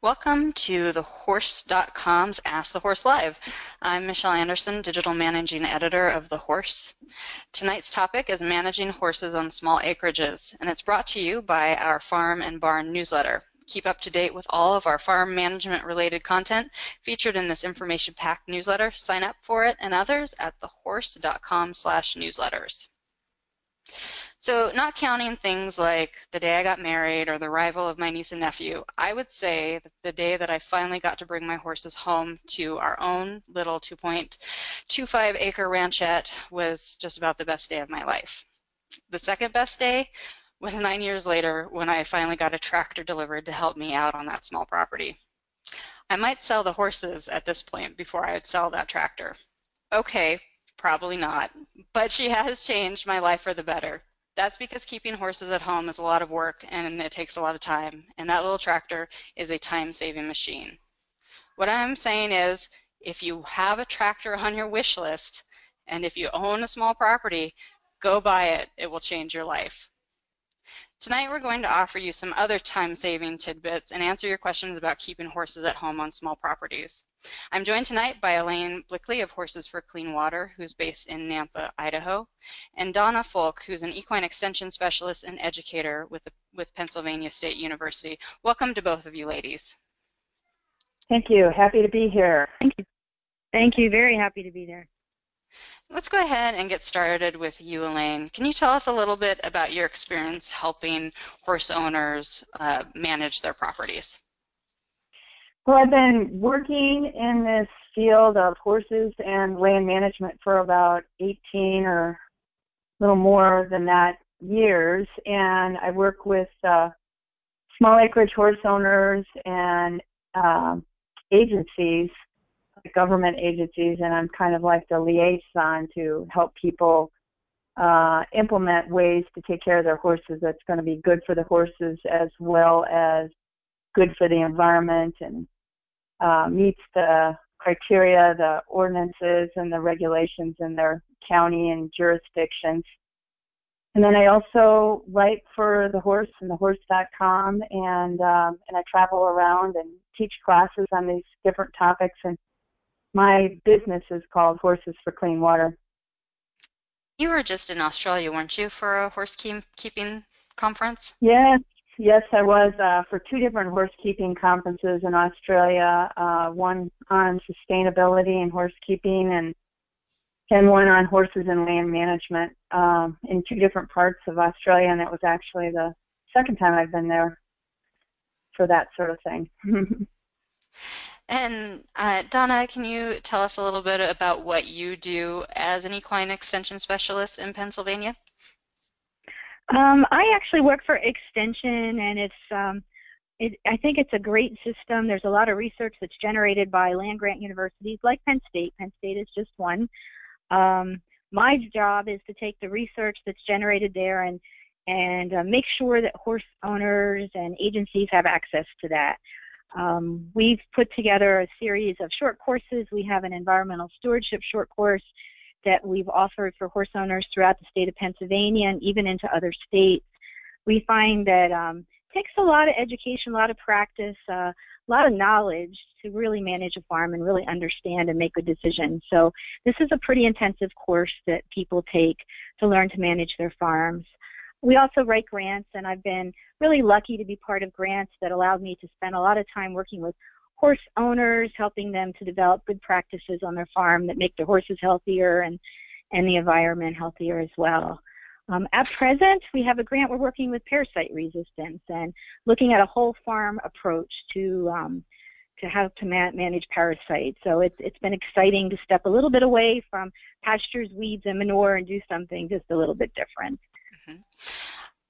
Welcome to the Horse.com's Ask the Horse Live. I'm Michelle Anderson, Digital Managing Editor of The Horse. Tonight's topic is managing horses on small acreages, and it's brought to you by our Farm and Barn newsletter. Keep up to date with all of our farm management related content featured in this information packed newsletter. Sign up for it and others at thehorse.com slash newsletters. So, not counting things like the day I got married or the arrival of my niece and nephew, I would say that the day that I finally got to bring my horses home to our own little 2.25 acre ranchette was just about the best day of my life. The second best day was nine years later when I finally got a tractor delivered to help me out on that small property. I might sell the horses at this point before I would sell that tractor. Okay, probably not, but she has changed my life for the better. That's because keeping horses at home is a lot of work and it takes a lot of time, and that little tractor is a time-saving machine. What I'm saying is, if you have a tractor on your wish list, and if you own a small property, go buy it. It will change your life. Tonight we're going to offer you some other time-saving tidbits and answer your questions about keeping horses at home on small properties. I'm joined tonight by Alayne Blickle of Horses for Clean Water, who's based in Nampa, Idaho, and Donna Foulk, who's an equine extension specialist and educator with, the, with Pennsylvania State University. Welcome to both of you ladies. Thank you. Happy to be here. Thank you. Thank you. Very happy to be there. Let's go ahead and get started with you, Alayne. Can you tell us a little bit about your experience helping horse owners uh, manage their properties? Well, I've been working in this field of horses and land management for about 18 or a little more than that years, and I work with uh, small acreage horse owners and uh, agencies government agencies, and I'm kind of like the liaison to help people uh, implement ways to take care of their horses that's going to be good for the horses as well as good for the environment and uh, meets the criteria, the ordinances, and the regulations in their county and jurisdictions. And then I also write for the horse and thehorse.com, and um, and I travel around and teach classes on these different topics. And my business is called Horses for Clean Water. You were just in Australia, weren't you, for a horse keeping conference? Yes, yes, I was uh, for two different horse keeping conferences in Australia. Uh, one on sustainability and horse keeping, and and one on horses and land management um, in two different parts of Australia. And it was actually the second time I've been there for that sort of thing. And uh, Donna, can you tell us a little bit about what you do as an equine extension specialist in Pennsylvania? Um, I actually work for Extension, and it's um, it, I think it's a great system. There's a lot of research that's generated by land grant universities like Penn State. Penn State is just one. Um, my job is to take the research that's generated there and and uh, make sure that horse owners and agencies have access to that. Um, we've put together a series of short courses. We have an environmental stewardship short course that we've offered for horse owners throughout the state of Pennsylvania and even into other states. We find that um, it takes a lot of education, a lot of practice, uh, a lot of knowledge to really manage a farm and really understand and make good decisions. So this is a pretty intensive course that people take to learn to manage their farms. We also write grants, and I've been really lucky to be part of grants that allowed me to spend a lot of time working with horse owners, helping them to develop good practices on their farm that make their horses healthier and, and the environment healthier as well. Um, at present, we have a grant we're working with parasite resistance and looking at a whole farm approach to um, to how to ma- manage parasites. So it's it's been exciting to step a little bit away from pastures, weeds, and manure and do something just a little bit different. Mm-hmm.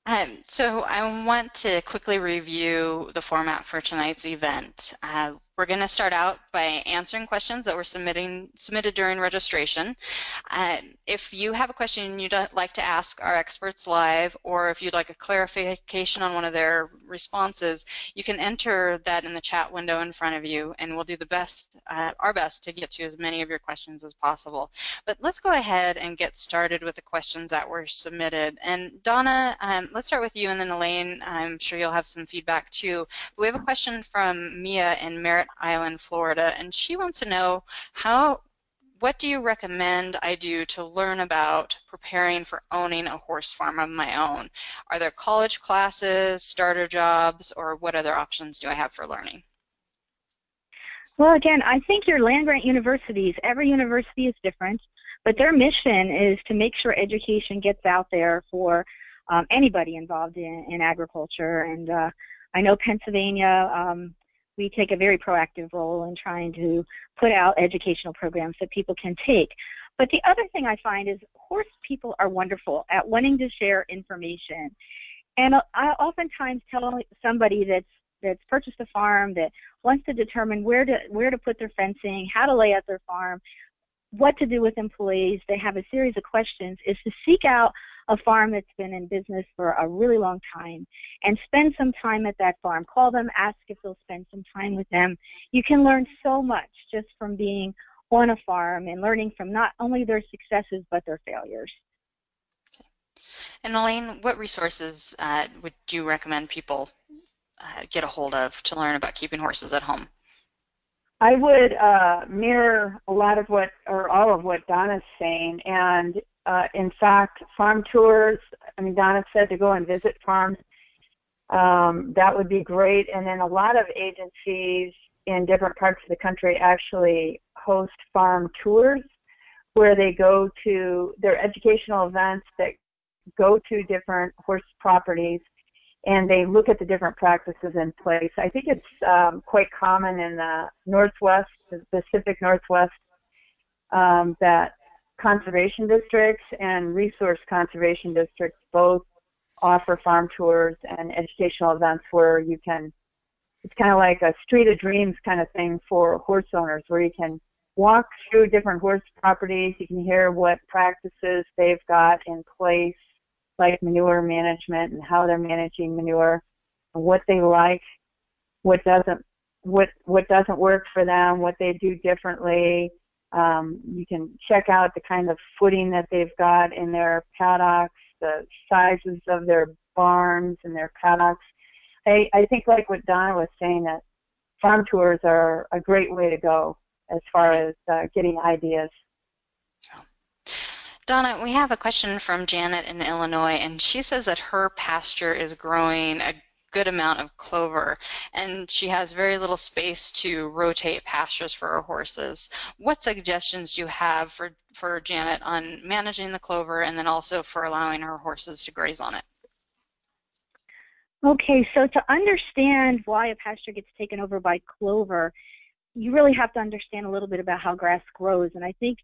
Um, so I want to quickly review the format for tonight's event. Uh, We're going to start out by answering questions that were submitted during registration. Uh, if you have a question you'd like to ask our experts live, or if you'd like a clarification on one of their responses, you can enter that in the chat window in front of you, and we'll do the best, uh, our best to get to as many of your questions as possible. But let's go ahead and get started with the questions that were submitted. And Donna, um, let's start with you, and then Alayne, I'm sure you'll have some feedback too. But we have a question from Mia in Merritt Island, Florida, and she wants to know how what do you recommend I do to learn about preparing for owning a horse farm of my own? Are there college classes, starter jobs, or what other options do I have for learning? Well, again, I think your land grant universities, every university is different, but their mission is to make sure education gets out there for um, anybody involved in, in agriculture. And uh, I know Pennsylvania um, we take a very proactive role in trying to put out educational programs that people can take. But the other thing I find is horse people are wonderful at wanting to share information. And I oftentimes tell somebody that's that's purchased a farm that wants to determine where to where to put their fencing, how to lay out their farm, what to do with employees. They have a series of questions. Is to seek out a farm that's been in business for a really long time and spend some time at that farm. Call them, ask if they'll spend some time with them. You can learn so much just from being on a farm and learning from not only their successes but their failures. And Alayne, what resources uh, would you recommend people uh, get a hold of to learn about keeping horses at home? I would uh, mirror a lot of what, or all of what Donna's saying, and uh, in fact, farm tours. I mean, Donna said to go and visit farms. Um, that would be great. And then a lot of agencies in different parts of the country actually host farm tours where they go to their educational events that go to different horse properties and they look at the different practices in place. I think it's um, quite common in the Northwest, the Pacific Northwest, um, that conservation districts and resource conservation districts both offer farm tours and educational events where you can it's kind of like a street of dreams kind of thing for horse owners where you can walk through different horse properties you can hear what practices they've got in place like manure management and how they're managing manure what they like what doesn't what what doesn't work for them what they do differently um, you can check out the kind of footing that they've got in their paddocks, the sizes of their barns and their paddocks. I, I think, like what Donna was saying, that farm tours are a great way to go as far as uh, getting ideas. Donna, we have a question from Janet in Illinois, and she says that her pasture is growing a good amount of clover, and she has very little space to rotate pastures for her horses. What suggestions do you have for, for Janet on managing the clover and then also for allowing her horses to graze on it? Okay, so to understand why a pasture gets taken over by clover, you really have to understand a little bit about how grass grows. And I think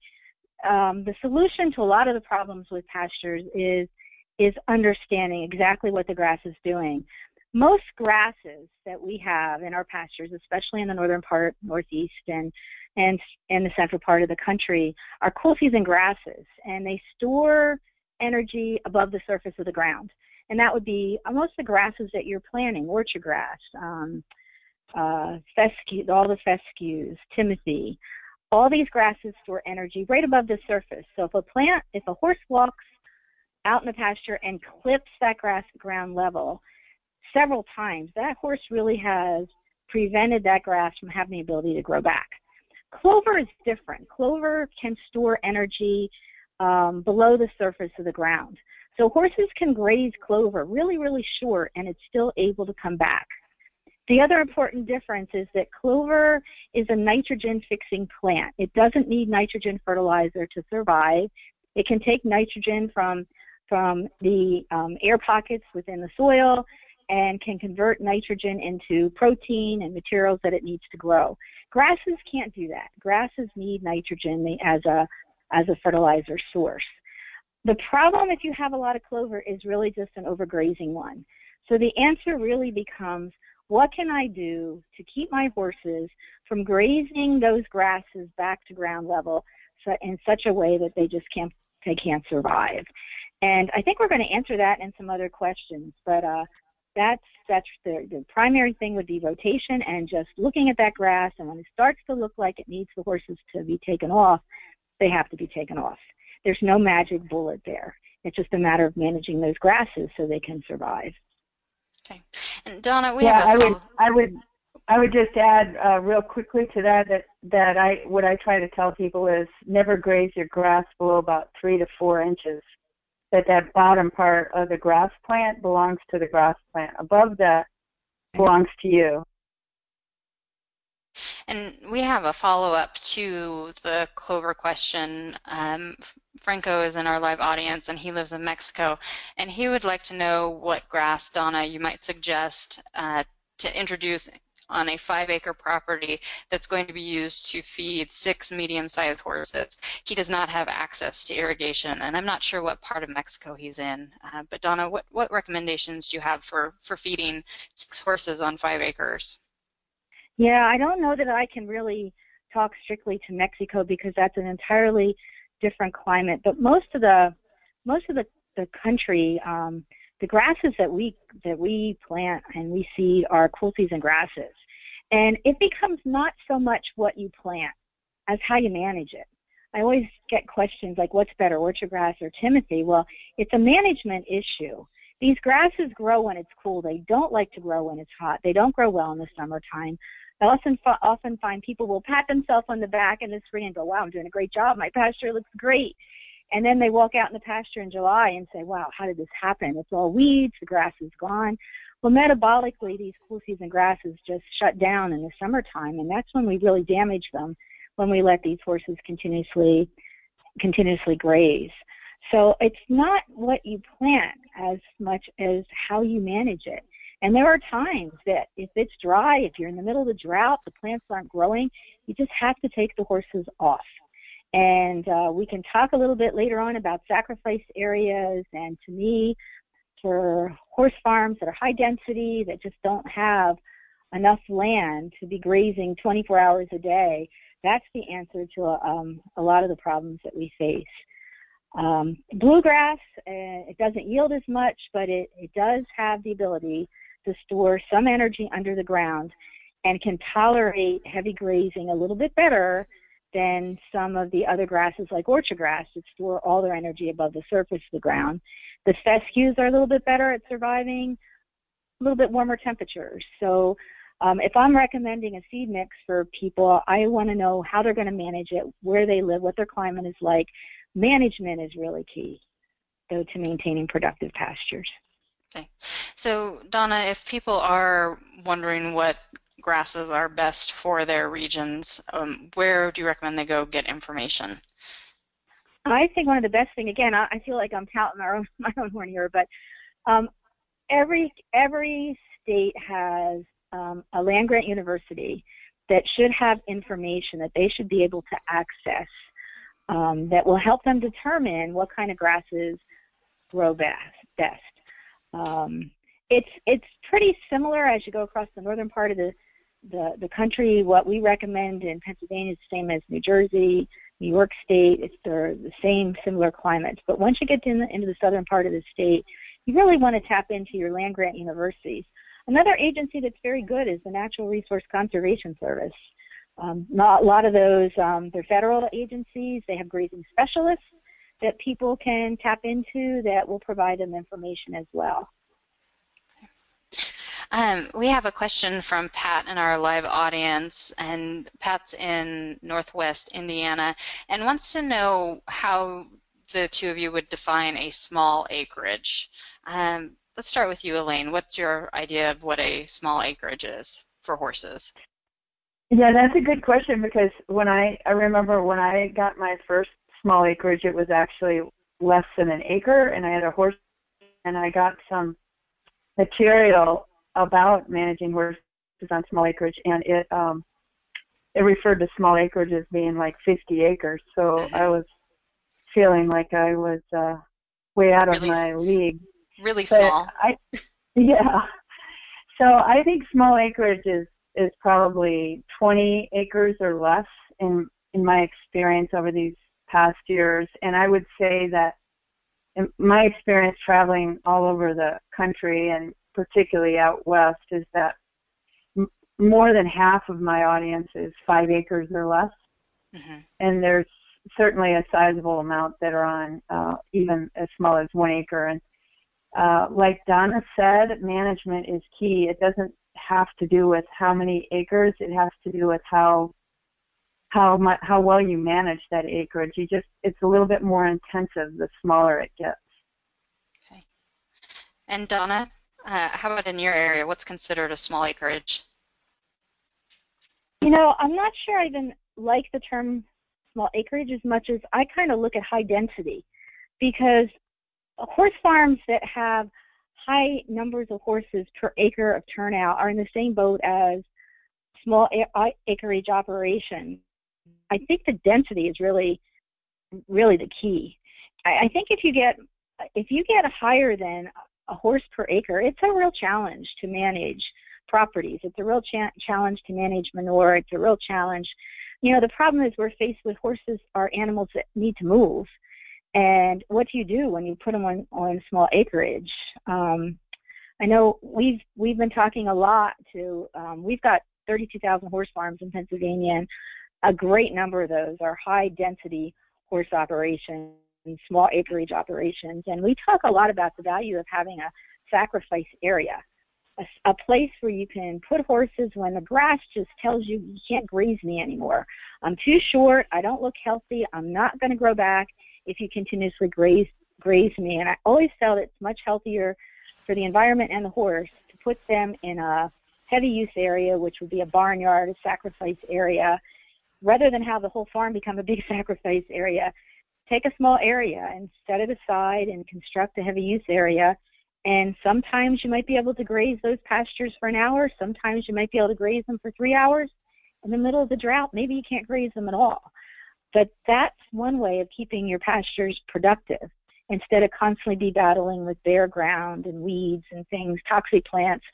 um, the solution to a lot of the problems with pastures is is understanding exactly what the grass is doing most grasses that we have in our pastures, especially in the northern part, northeast, and and and the central part of the country, are cool season grasses, and they store energy above the surface of the ground. And that would be most of the grasses that you're planting, orchard grass, um, uh, fescue, all the fescues, timothy. All these grasses store energy right above the surface. So if a plant, if a horse walks out in the pasture and clips that grass ground level, several times, that horse really has prevented that grass from having the ability to grow back. Clover is different. Clover can store energy um, below the surface of the ground. So horses can graze clover really, really short and it's still able to come back. The other important difference is that clover is a nitrogen fixing plant. It doesn't need nitrogen fertilizer to survive. It can take nitrogen from from the um, air pockets within the soil and can convert nitrogen into protein and materials that it needs to grow. Grasses can't do that. Grasses need nitrogen as a as a fertilizer source. The problem if you have a lot of clover is really just an overgrazing one. So the answer really becomes what can I do to keep my horses from grazing those grasses back to ground level so, in such a way that they just can't they can't survive? And I think we're going to answer that in some other questions, but uh, that's that's the, the primary thing would be rotation and just looking at that grass. And when it starts to look like it needs the horses to be taken off, they have to be taken off. There's no magic bullet there. It's just a matter of managing those grasses so they can survive. Okay. And Donna, we yeah, have a I would, I would, I would just add uh, real quickly to that that that I what I try to tell people is never graze your grass below about three to four inches. That that bottom part of the grass plant belongs to the grass plant. Above that belongs to you. And we have a follow-up to the clover question. Um, Franco is in our live audience, and he lives in Mexico, and he would like to know what grass, Donna, you might suggest uh, to introduce on a five-acre property that's going to be used to feed six medium-sized horses. He does not have access to irrigation, and I'm not sure what part of Mexico he's in. Uh, but Donna, what, what recommendations do you have for, for feeding six horses on five acres? Yeah, I don't know that I can really talk strictly to Mexico because that's an entirely different climate. But most of the most of the, the country, um, the grasses that we that we plant and we seed are cool season grasses, and it becomes not so much what you plant as how you manage it. I always get questions like, "What's better, orchard grass or Timothy?" Well, it's a management issue. These grasses grow when it's cool. They don't like to grow when it's hot. They don't grow well in the summertime. I often often find people will pat themselves on the back in the spring and go, "Wow, I'm doing a great job. My pasture looks great." And then they walk out in the pasture in July and say, "Wow, how did this happen? It's all weeds. The grass is gone." Well, metabolically, these cool season grasses just shut down in the summertime, and that's when we really damage them when we let these horses continuously continuously graze. So it's not what you plant as much as how you manage it. And there are times that if it's dry, if you're in the middle of the drought, the plants aren't growing, you just have to take the horses off. And uh, we can talk a little bit later on about sacrifice areas. And to me, for horse farms that are high density, that just don't have enough land to be grazing 24 hours a day, that's the answer to um, a lot of the problems that we face. Um, bluegrass, uh, it doesn't yield as much, but it, it does have the ability to store some energy under the ground and can tolerate heavy grazing a little bit better than some of the other grasses like orchard grass that store all their energy above the surface of the ground. The fescues are a little bit better at surviving a little bit warmer temperatures. So um, if I'm recommending a seed mix for people, I want to know how they're going to manage it, where they live, what their climate is like. Management is really key, though, to maintaining productive pastures. Okay. So, Donna, if people are wondering what grasses are best for their regions, um, where do you recommend they go get information? I think one of the best thing, again, I, I feel like I'm touting my own, my own horn here, but um, every every state has um, a land grant university that should have information that they should be able to access um, that will help them determine what kind of grasses grow best. best. Um, it's it's pretty similar as you go across the northern part of the, the the country. What we recommend in Pennsylvania is the same as New Jersey, New York State. It's the, the same similar climates. But once you get in the, into the southern part of the state, you really want to tap into your land grant universities. Another agency that's very good is the Natural Resource Conservation Service. Um, not, a lot of those, um, they're federal agencies. They have grazing specialists that people can tap into that will provide them information as well. Um, we have a question from Pat in our live audience, and Pat's in Northwest Indiana and wants to know how the two of you would define a small acreage. Um, let's start with you, Alayne. What's your idea of what a small acreage is for horses? Yeah, that's a good question because when I I remember when I got my first small acreage, it was actually less than an acre, and I had a horse, and I got some material about managing horses on small acreage, and it um, it referred to small acreage as being like 50 acres. So. I was feeling like I was uh, way out of my league. Really but small. I, yeah. So I think small acreage is is probably 20 acres or less in in my experience over these past years, and I would say that in my experience traveling all over the country and particularly out west is that m- more than half of my audience is five acres or less, mm-hmm. and there's certainly a sizable amount that are on uh, even as small as one acre. And uh, like Donna said, management is key. It doesn't have to do with how many acres; it has to do with how how much how well you manage that acreage. You just it's a little bit more intensive the smaller it gets. Okay. And Donna, uh, how about in your area? What's considered a small acreage? You know, I'm not sure I even like the term small acreage as much as I kind of look at high density because horse farms that have high numbers of horses per acre of turnout are in the same boat as small acreage operations. I think the density is really, really the key. I, I think if you get if you get higher than a horse per acre, it's a real challenge to manage properties. It's a real cha- challenge to manage manure. It's a real challenge. You know, the problem is we're faced with horses are animals that need to move. And what do you do when you put them on, on small acreage? Um, I know we've we've been talking a lot to um, we've got 32,000 horse farms in Pennsylvania, and a great number of those are high density horse operations, small acreage operations, and we talk a lot about the value of having a sacrifice area, a, a place where you can put horses when the grass just tells you you can't graze me anymore. I'm too short. I don't look healthy. I'm not going to grow back if you continuously graze graze me. And I always felt it's much healthier for the environment and the horse to put them in a heavy use area, which would be a barnyard, a sacrifice area, rather than have the whole farm become a big sacrifice area, take a small area and set it aside and construct a heavy use area. And sometimes you might be able to graze those pastures for an hour. Sometimes you might be able to graze them for three hours. In the middle of the drought, maybe you can't graze them at all. But that's one way of keeping your pastures productive instead of constantly be battling with bare ground and weeds and things, toxic plants,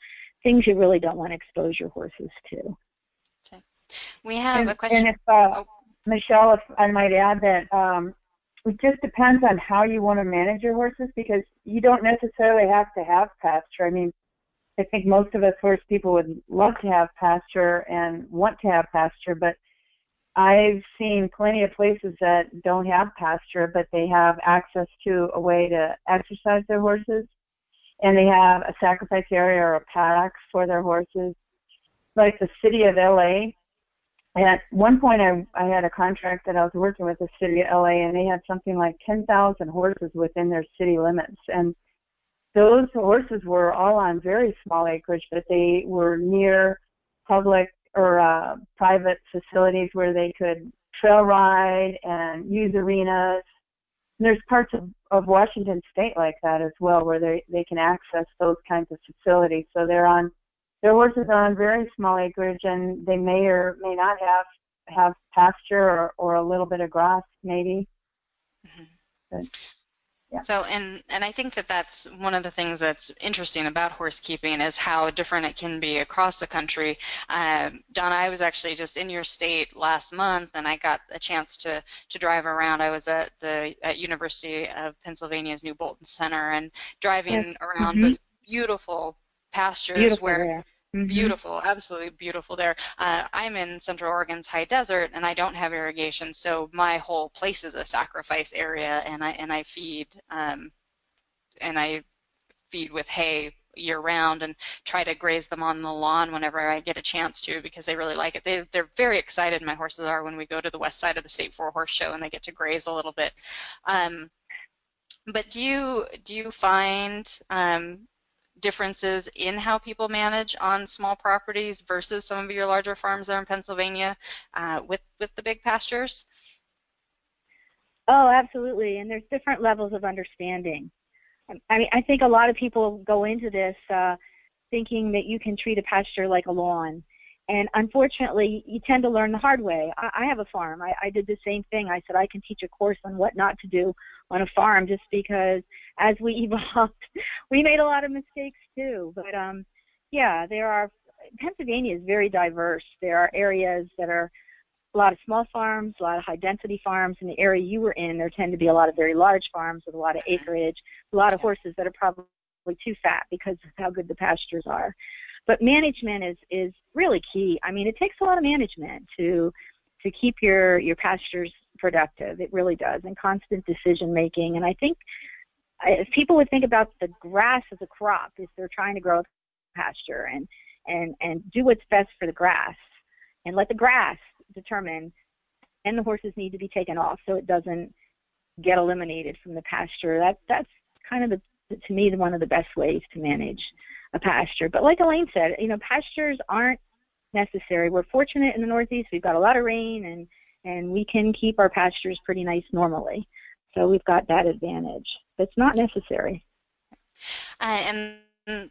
things you really don't want to expose your horses to. Okay. We have and, a question. And if, uh, oh. Michelle, if I might add that um, it just depends on how you want to manage your horses because you don't necessarily have to have pasture. I mean, I think most of us horse people would love to have pasture and want to have pasture, but I've seen plenty of places that don't have pasture, but they have access to a way to exercise their horses, and they have a sacrifice area or a paddock for their horses. Like the city of LA at one point I I had a contract that I was working with the city of LA and they had something like 10,000 horses within their city limits and those horses were all on very small acreage but they were near public or uh, private facilities where they could trail ride and use arenas. And there's parts of, of Washington state like that as well where they, they can access those kinds of facilities. So they're on their horses are on very small acreage and they may or may not have have pasture or, or a little bit of grass maybe. Mm-hmm. But, yeah. So and and I think that that's one of the things that's interesting about horse keeping is how different it can be across the country. Um, Donna, I was actually just in your state last month, and I got a chance to to drive around. I was at the at University of Pennsylvania's New Bolton Center and driving yes. around mm-hmm. those beautiful pastures beautiful where there. Mm-hmm. Beautiful, absolutely beautiful there. Uh, I'm in Central Oregon's high desert, and I don't have irrigation, so my whole place is a sacrifice area, and I and I feed um, and I feed with hay year round and try to graze them on the lawn whenever I get a chance to because they really like it. They they're very excited. My horses are when we go to the west side of the state for a horse show and they get to graze a little bit. Um, but do you do you find um, differences in how people manage on small properties versus some of your larger farms there in Pennsylvania uh, with with the big pastures? Oh, absolutely. And there's different levels of understanding. I mean, I think a lot of people go into this uh, thinking that you can treat a pasture like a lawn, and unfortunately, you tend to learn the hard way. I, I have a farm. I, I did the same thing. I said I can teach a course on what not to do on a farm just because as we evolved, we made a lot of mistakes too. But um, Yeah, there are. Pennsylvania is very diverse. There are areas that are a lot of small farms, a lot of high density farms. In the area you were in, there tend to be a lot of very large farms with a lot of mm-hmm. acreage, a lot of horses that are probably too fat because of how good the pastures are. But management is is really key. I mean, it takes a lot of management to to keep your your pastures productive. It really does, and constant decision making. And I think if people would think about the grass as a crop, if they're trying to grow pasture and and and do what's best for the grass, and let the grass determine and the horses need to be taken off so it doesn't get eliminated from the pasture. That that's kind of the to me one of the best ways to manage a pasture. But like Alayne said, you know, pastures aren't necessary. We're fortunate in the Northeast; we've got a lot of rain, and and we can keep our pastures pretty nice normally. So we've got that advantage. It's not necessary. Uh, and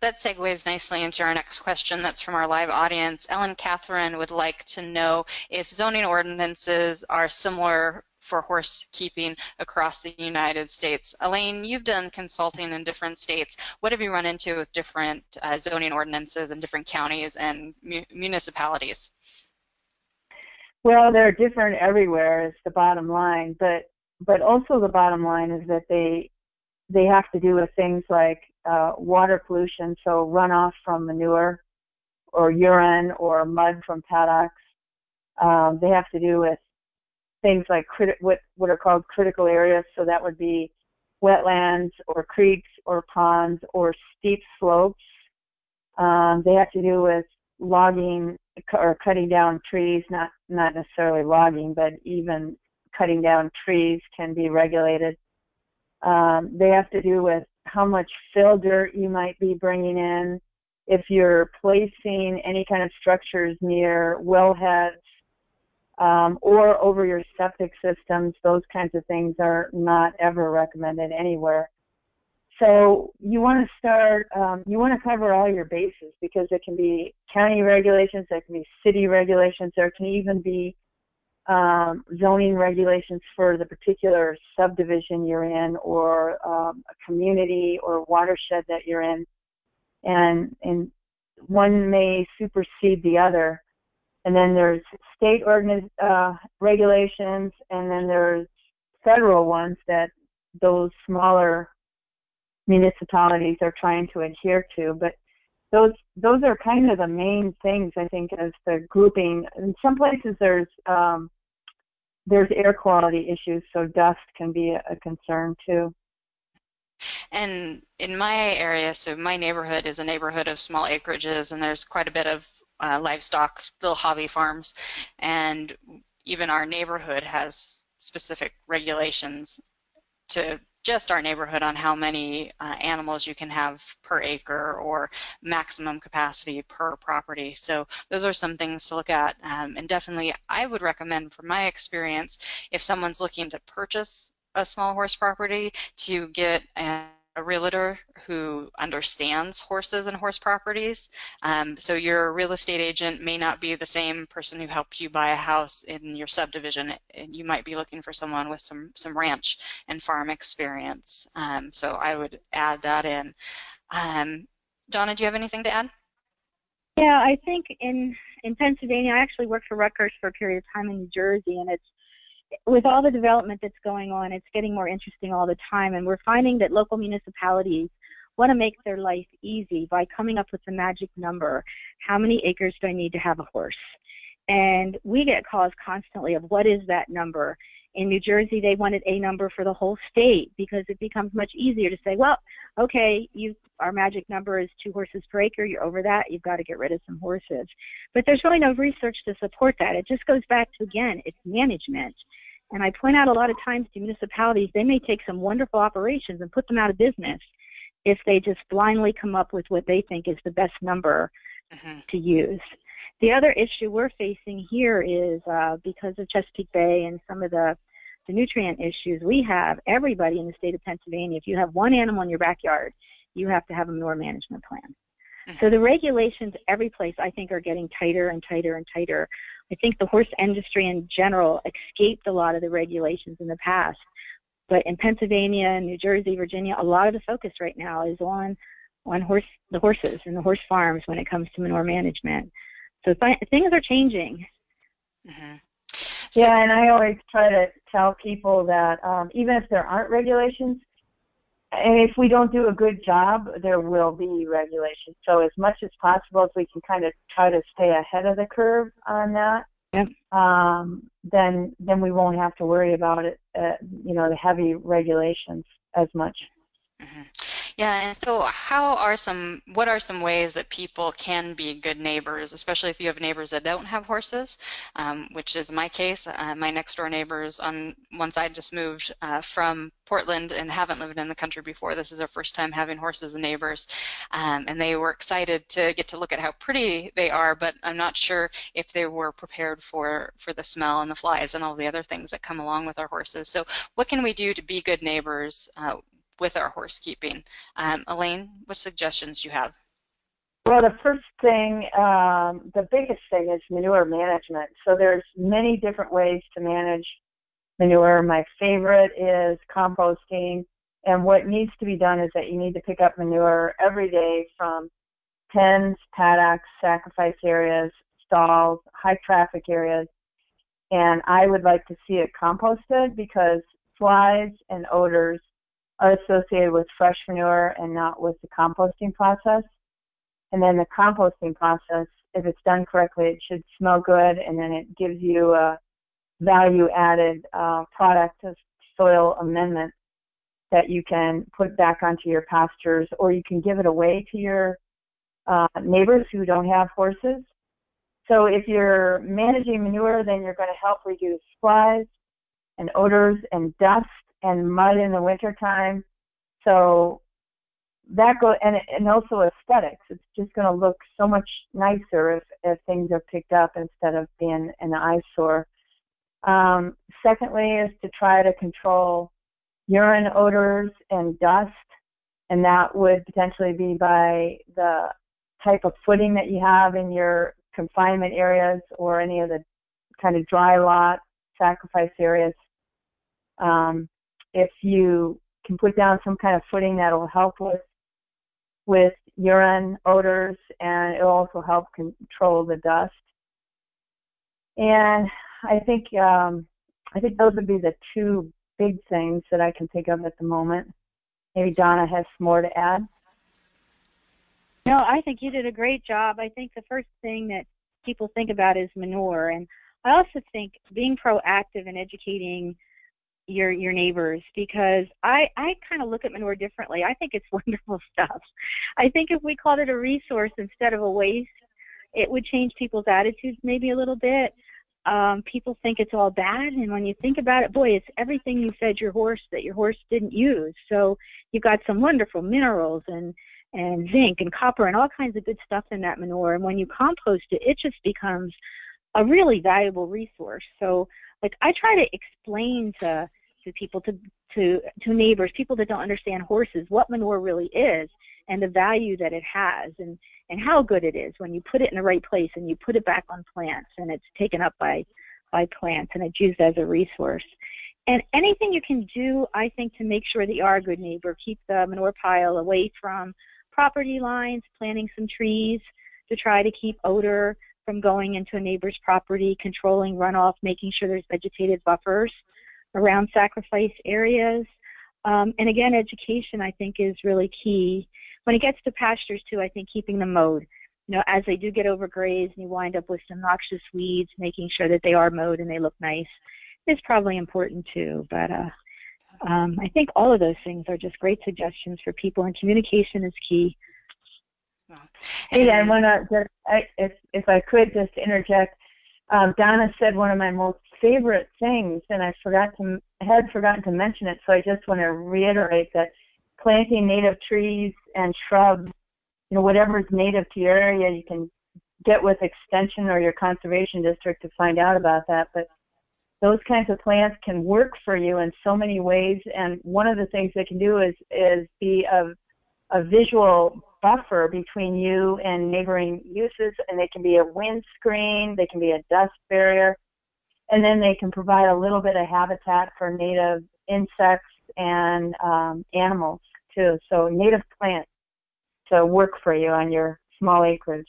that segues nicely into our next question that's from our live audience. Ellen Catherine would like to know if zoning ordinances are similar for horse keeping across the United States. Alayne, you've done consulting in different states. What have you run into with different uh, zoning ordinances in different counties and mu- municipalities? Well, they're different everywhere. Is the bottom line, but but also the bottom line is that they they have to do with things like uh, water pollution, so runoff from manure or urine or mud from paddocks. Um, they have to do with things like criti- what what are called critical areas, so that would be wetlands or creeks or ponds or steep slopes. Um, they have to do with logging or cutting down trees, not not necessarily logging, but even cutting down trees can be regulated. Um, they have to do with how much fill dirt you might be bringing in, if you're placing any kind of structures near wellheads um, or over your septic systems, those kinds of things are not ever recommended anywhere. So you want to start, um, you want to cover all your bases because it can be county regulations, there can be city regulations, there can even be um, zoning regulations for the particular subdivision you're in or um, a community or watershed that you're in. And, and one may supersede the other. And then there's state uh, regulations, and then there's federal ones that those smaller municipalities are trying to adhere to. But those those are kind of the main things I think as the grouping. In some places there's um, there's air quality issues, so dust can be a, a concern too. And in my area, so my neighborhood is a neighborhood of small acreages, and there's quite a bit of uh, livestock, little hobby farms, and even our neighborhood has specific regulations to just our neighborhood on how many uh, animals you can have per acre or maximum capacity per property. So those are some things to look at. Um, and definitely, I would recommend, from my experience, if someone's looking to purchase a small horse property, to get a a realtor who understands horses and horse properties. Um, so your real estate agent may not be the same person who helped you buy a house in your subdivision. And you might be looking for someone with some some ranch and farm experience. Um, so I would add that in. Um, Donna, do you have anything to add? Yeah, I think in in Pennsylvania, I actually worked for Rutgers for a period of time in New Jersey, and it's with all the development that's going on, it's getting more interesting all the time, and we're finding that local municipalities want to make their life easy by coming up with the magic number. How many acres do I need to have a horse? And we get calls constantly of what is that number? In New Jersey, they wanted a number for the whole state because it becomes much easier to say, well, okay, you our magic number is two horses per acre. You're over that. You've got to get rid of some horses. But there's really no research to support that. It just goes back to again, it's management. And I point out a lot of times to municipalities, they may take some wonderful operations and put them out of business if they just blindly come up with what they think is the best number mm-hmm. to use. The other issue we're facing here is uh, because of Chesapeake Bay and some of the, the nutrient issues we have, everybody in the state of Pennsylvania, if you have one animal in your backyard, you have to have a manure management plan. Mm-hmm. So the regulations every place I think are getting tighter and tighter and tighter I think the horse industry in general escaped a lot of the regulations in the past. But in Pennsylvania, New Jersey, Virginia, a lot of the focus right now is on on horse the horses and the horse farms when it comes to manure management. So th- things are changing. Mm-hmm. So, yeah, and I always try to tell people that um, even if there aren't regulations, and if we don't do a good job, there will be regulations. So as much as possible, if we can kind of try to stay ahead of the curve on that, yep. um, then then we won't have to worry about it. Uh, you know, the heavy regulations as much. Mm-hmm. Yeah, and so how are some what are some ways that people can be good neighbors, especially if you have neighbors that don't have horses, um, which is my case. Uh, my next door neighbors on one side just moved uh, from Portland and haven't lived in the country before. This is their first time having horses and neighbors, um, and they were excited to get to look at how pretty they are. But I'm not sure if they were prepared for for the smell and the flies and all the other things that come along with our horses. So what can we do to be good neighbors? Uh, with our horse keeping. Um, Alayne, what suggestions do you have? Well, the first thing, um, the biggest thing is manure management. So there's many different ways to manage manure. My favorite is composting. And what needs to be done is that you need to pick up manure every day from pens, paddocks, sacrifice areas, stalls, high traffic areas. And I would like to see it composted because flies and odors associated with fresh manure and not with the composting process. And then the composting process, if it's done correctly, it should smell good and then it gives you a value added uh, product of soil amendment that you can put back onto your pastures or you can give it away to your uh, neighbors who don't have horses. So if you're managing manure, then you're going to help reduce flies and odors and dust and mud in the wintertime. So that go and and also aesthetics. It's just going to look so much nicer if if things are picked up instead of being an eyesore. Um, secondly, is to try to control urine odors and dust, and that would potentially be by the type of footing that you have in your confinement areas or any of the kind of dry lot sacrifice areas. Um, if you can put down some kind of footing that will help with with urine odors and it'll also help control the dust. And I think um, I think those would be the two big things that I can think of at the moment. Maybe Donna has more to add. No, I think you did a great job. I think the first thing that people think about is manure, and I also think being proactive and educating your your neighbors because I I kind of look at manure differently. I think it's wonderful stuff. I think if we called it a resource instead of a waste, it would change people's attitudes maybe a little bit. Um, people think it's all bad, and when you think about it, boy, it's everything you fed your horse that your horse didn't use. So you've got some wonderful minerals and and zinc and copper and all kinds of good stuff in that manure. And when you compost it, it just becomes a really valuable resource. So like I try to explain to to people, to to to neighbors, people that don't understand horses, what manure really is and the value that it has and and how good it is when you put it in the right place and you put it back on plants and it's taken up by by plants and it's used as a resource. And anything you can do, I think, to make sure that you are a good neighbor, keep the manure pile away from property lines, planting some trees to try to keep odor from going into a neighbor's property, controlling runoff, making sure there's vegetative buffers around sacrifice areas. Um, and again, education I think is really key. When it gets to pastures too, I think keeping them mowed. You know, as they do get overgrazed and you wind up with some noxious weeds, making sure that they are mowed and they look nice is probably important too. But uh, um, I think all of those things are just great suggestions for people, and communication is key. Hey, I want to just, I, if if I could just interject. Um, Donna said one of my most favorite things, and I forgot to had forgotten to mention it, so I just want to reiterate that planting native trees and shrubs, you know, whatever is native to your area, you can get with extension or your conservation district to find out about that. But those kinds of plants can work for you in so many ways, and one of the things they can do is is be a a visual buffer between you and neighboring uses, and they can be a wind screen, they can be a dust barrier, and then they can provide a little bit of habitat for native insects and um, animals too. So native plants to work for you on your small acreage.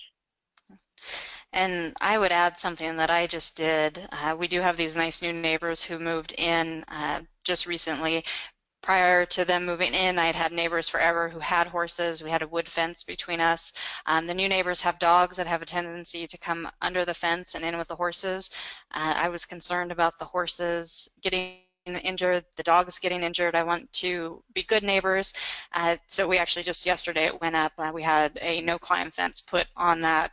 And I would add something that I just did. Uh, we do have these nice new neighbors who moved in uh, just recently. Prior to them moving in, I had had neighbors forever who had horses. We had a wood fence between us. Um, the new neighbors have dogs that have a tendency to come under the fence and in with the horses. Uh, I was concerned about the horses getting injured, the dogs getting injured. I want to be good neighbors. Uh, so we actually just yesterday it went up. Uh, we had a no climb fence put on that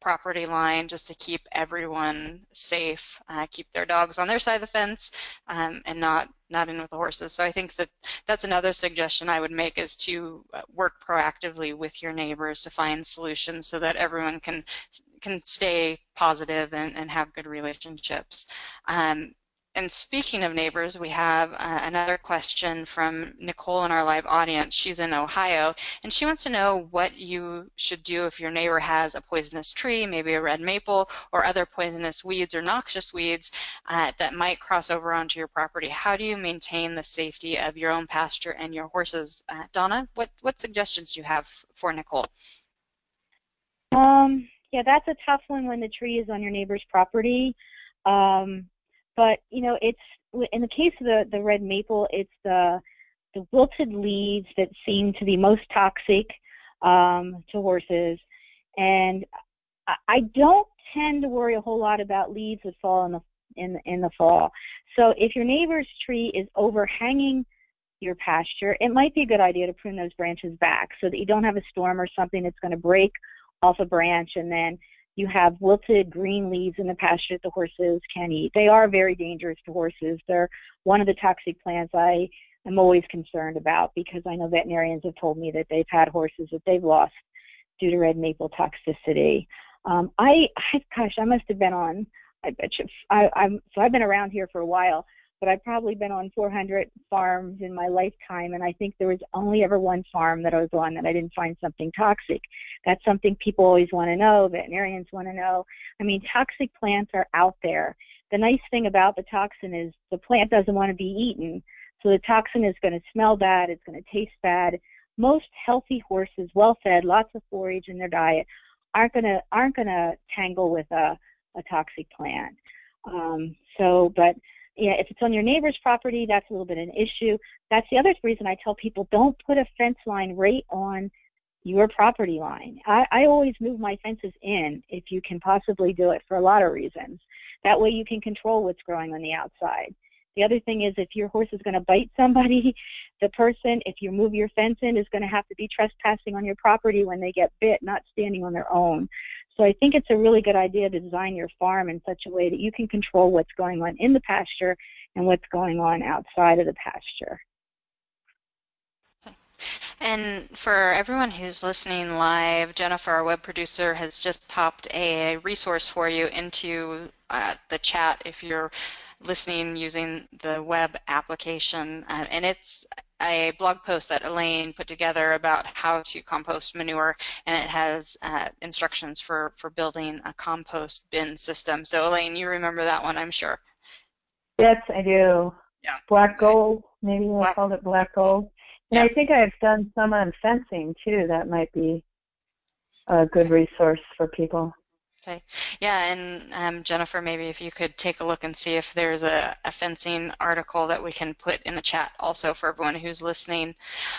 property line just to keep everyone safe, uh, keep their dogs on their side of the fence, um, and not not in with the horses. So I think that that's another suggestion I would make is to uh, work proactively with your neighbors to find solutions so that everyone can can stay positive and, and have good relationships. Um, and speaking of neighbors, we have uh, another question from Nicole in our live audience. She's in Ohio, and she wants to know what you should do if your neighbor has a poisonous tree, maybe a red maple, or other poisonous weeds or noxious weeds uh, that might cross over onto your property. How do you maintain the safety of your own pasture and your horses? Uh, Donna, what, what suggestions do you have for Nicole? Um, yeah, that's a tough one when the tree is on your neighbor's property. Um, but you know, it's in the case of the the red maple, it's the the wilted leaves that seem to be most toxic um, to horses, and I don't tend to worry a whole lot about leaves that fall in the in in the fall. So if your neighbor's tree is overhanging your pasture, it might be a good idea to prune those branches back so that you don't have a storm or something that's going to break off a branch and then you have wilted green leaves in the pasture that the horses can eat. They are very dangerous to horses. They're one of the toxic plants I am always concerned about because I know veterinarians have told me that they've had horses that they've lost due to red maple toxicity. Um, I, I, gosh, I must have been on. I bet you. I, I'm so I've been around here for a while but I've probably been on 400 farms in my lifetime, and I think there was only ever one farm that I was on that I didn't find something toxic. That's something people always want to know, veterinarians want to know. I mean, toxic plants are out there. The nice thing about the toxin is the plant doesn't want to be eaten, so the toxin is going to smell bad, it's going to taste bad. Most healthy horses, well fed, lots of forage in their diet, aren't going to aren't going to tangle with a, a toxic plant. Um, so, but yeah, if it's on your neighbor's property, that's a little bit an issue. That's the other reason I tell people don't put a fence line right on your property line. I, I always move my fences in if you can possibly do it for a lot of reasons. That way you can control what's growing on the outside. The other thing is if your horse is going to bite somebody, the person, if you move your fence in, is going to have to be trespassing on your property when they get bit, not standing on their own. So I think it's a really good idea to design your farm in such a way that you can control what's going on in the pasture and what's going on outside of the pasture. And for everyone who's listening live, Jennifer, our web producer, has just popped a resource for you into uh, the chat if you're listening using the web application. Uh, and it's a blog post that Alayne put together about how to compost manure, and it has uh, instructions for, for building a compost bin system. So, Alayne, you remember that one, I'm sure. Yes, I do. Yeah. Black gold, maybe I called it black gold. And yeah. I think I've done some on fencing too. That might be a good resource for people. Okay. Yeah, and um, Jennifer, maybe if you could take a look and see if there's a, a, fencing article that we can put in the chat also for everyone who's listening.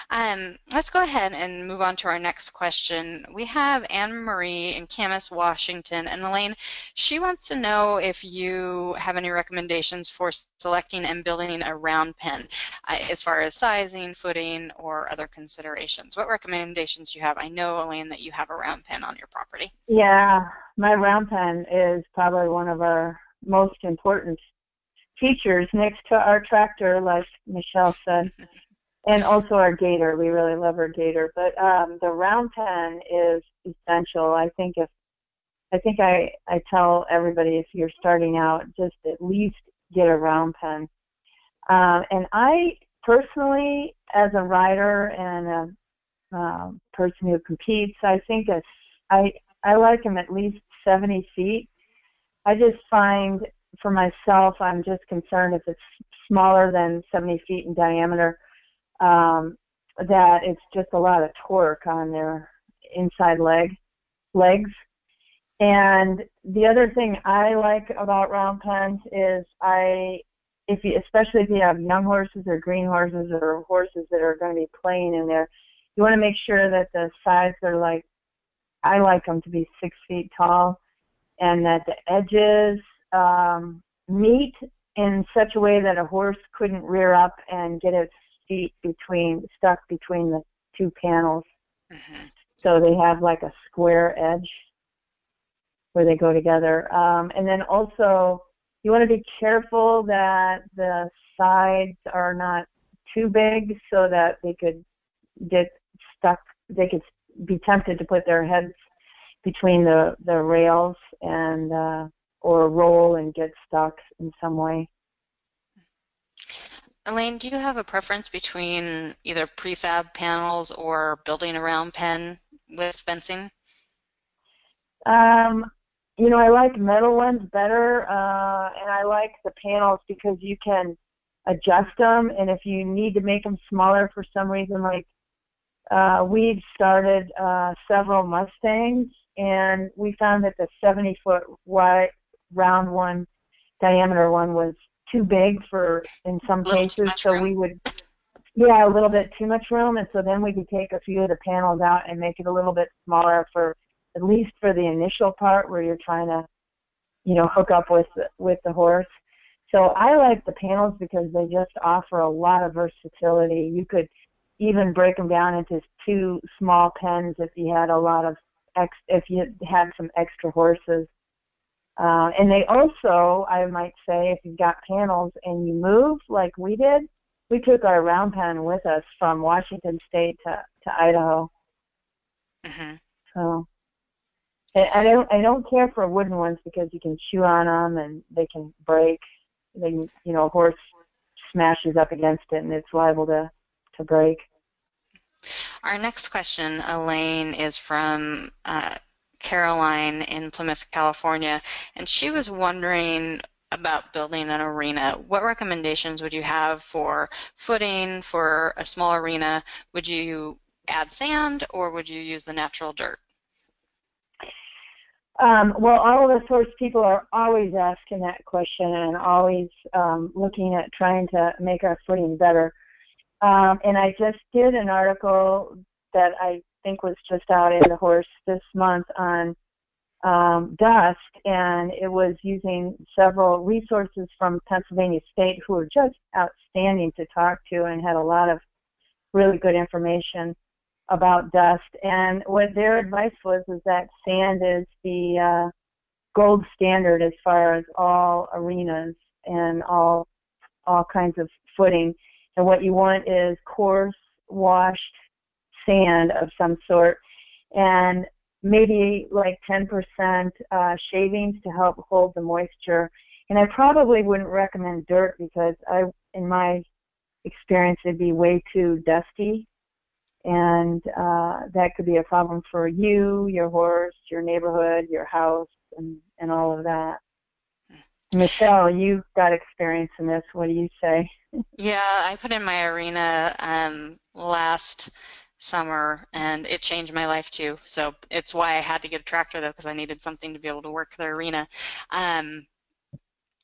Um, let's go ahead and move on to our next question. We have Anne Marie in Camas, Washington, and Alayne, she wants to know if you have any recommendations for selecting and building a round pen uh, as far as sizing, footing, or other considerations. What recommendations do you have? I know, Alayne, that you have a round pen on your property. Yeah, my round pen is probably one of our most important features next to our tractor, like Michelle said, and also our gator. We really love our gator, but um, the round pen is essential. I think if I think I I tell everybody if you're starting out, just at least get a round pen. Uh, and I personally, as a rider and a um, person who competes, I think a, I I like them at least 70 feet. I just find for myself, I'm just concerned if it's smaller than 70 feet in diameter. Um, that it's just a lot of torque on their inside leg legs. And the other thing I like about round pens is I if you especially if you have young horses or green horses or horses that are going to be playing in there, you want to make sure that the sides are like I like them to be six feet tall, and that the edges um, meet in such a way that a horse couldn't rear up and get its feet between stuck between the two panels. Mm-hmm. So they have like a square edge where they go together. Um, and then also you want to be careful that the sides are not too big so that they could get stuck. They could be tempted to put their heads between the the rails and uh, or roll and get stuck in some way. Alayne, do you have a preference between either prefab panels or building a round pen with fencing? Um, you know, I like metal ones better, uh, and I like the panels because you can adjust them, and if you need to make them smaller for some reason, like uh, we've started uh, several Mustangs, and we found that the 70 foot wide round one, diameter one was too big for in some cases, so room. we would yeah, a little bit too much room, and so then we could take a few of the panels out and make it a little bit smaller for at least for the initial part where you're trying to, you know, hook up with with the horse. So I like the panels because they just offer a lot of versatility. You could even break them down into two small pens if you had a lot of ex if you had some extra horses. Uh, and they also, I might say, if you've got panels and you move like we did, we took our round pen with us from Washington State to to Idaho. Mm-hmm. So I don't I don't care for wooden ones because you can chew on them and they can break. They you know a horse smashes up against it and it's liable to to break. Our next question, Alayne, is from uh, Caroline in Plymouth, California, and she was wondering about building an arena. What recommendations would you have for footing for a small arena? Would you add sand or would you use the natural dirt? Um, well, all of us horse people are always asking that question and always um, looking at trying to make our footing better. Um, and I just did an article that I think was just out in the horse this month on um, dust, and it was using several resources from Pennsylvania State who were just outstanding to talk to and had a lot of really good information about dust. And what their advice was is that sand is the uh, gold standard as far as all arenas and all all kinds of footing. And what you want is coarse, washed sand of some sort, and maybe like 10% uh, shavings to help hold the moisture. And I probably wouldn't recommend dirt because I, in my experience, it'd be way too dusty and uh, that could be a problem for you, your horse, your neighborhood, your house, and, and all of that. Michelle, you've got experience in this. What do you say? yeah, I put in my arena um, last summer, and it changed my life too. So it's why I had to get a tractor though, because I needed something to be able to work the arena. Um,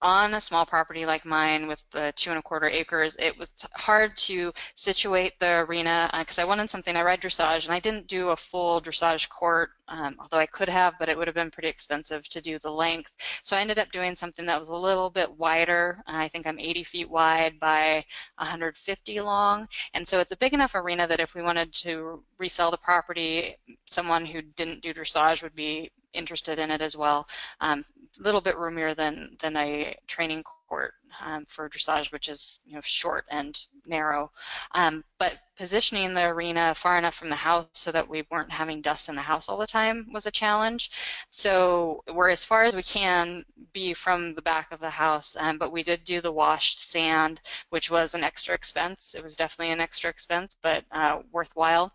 on a small property like mine with the two and a quarter acres, it was hard to situate the arena because uh, I wanted something. I ride dressage, and I didn't do a full dressage court, um, although I could have, but it would have been pretty expensive to do the length. So I ended up doing something that was a little bit wider. I think I'm 80 feet wide by 150 long, and so it's a big enough arena that if we wanted to resell the property, someone who didn't do dressage would be interested in it as well. A um, little bit roomier than than a training court um, for dressage, which is you know short and narrow. Um, but positioning the arena far enough from the house so that we weren't having dust in the house all the time was a challenge. So we're as far as we can be from the back of the house, um, but we did do the washed sand, which was an extra expense. It was definitely an extra expense, but uh, worthwhile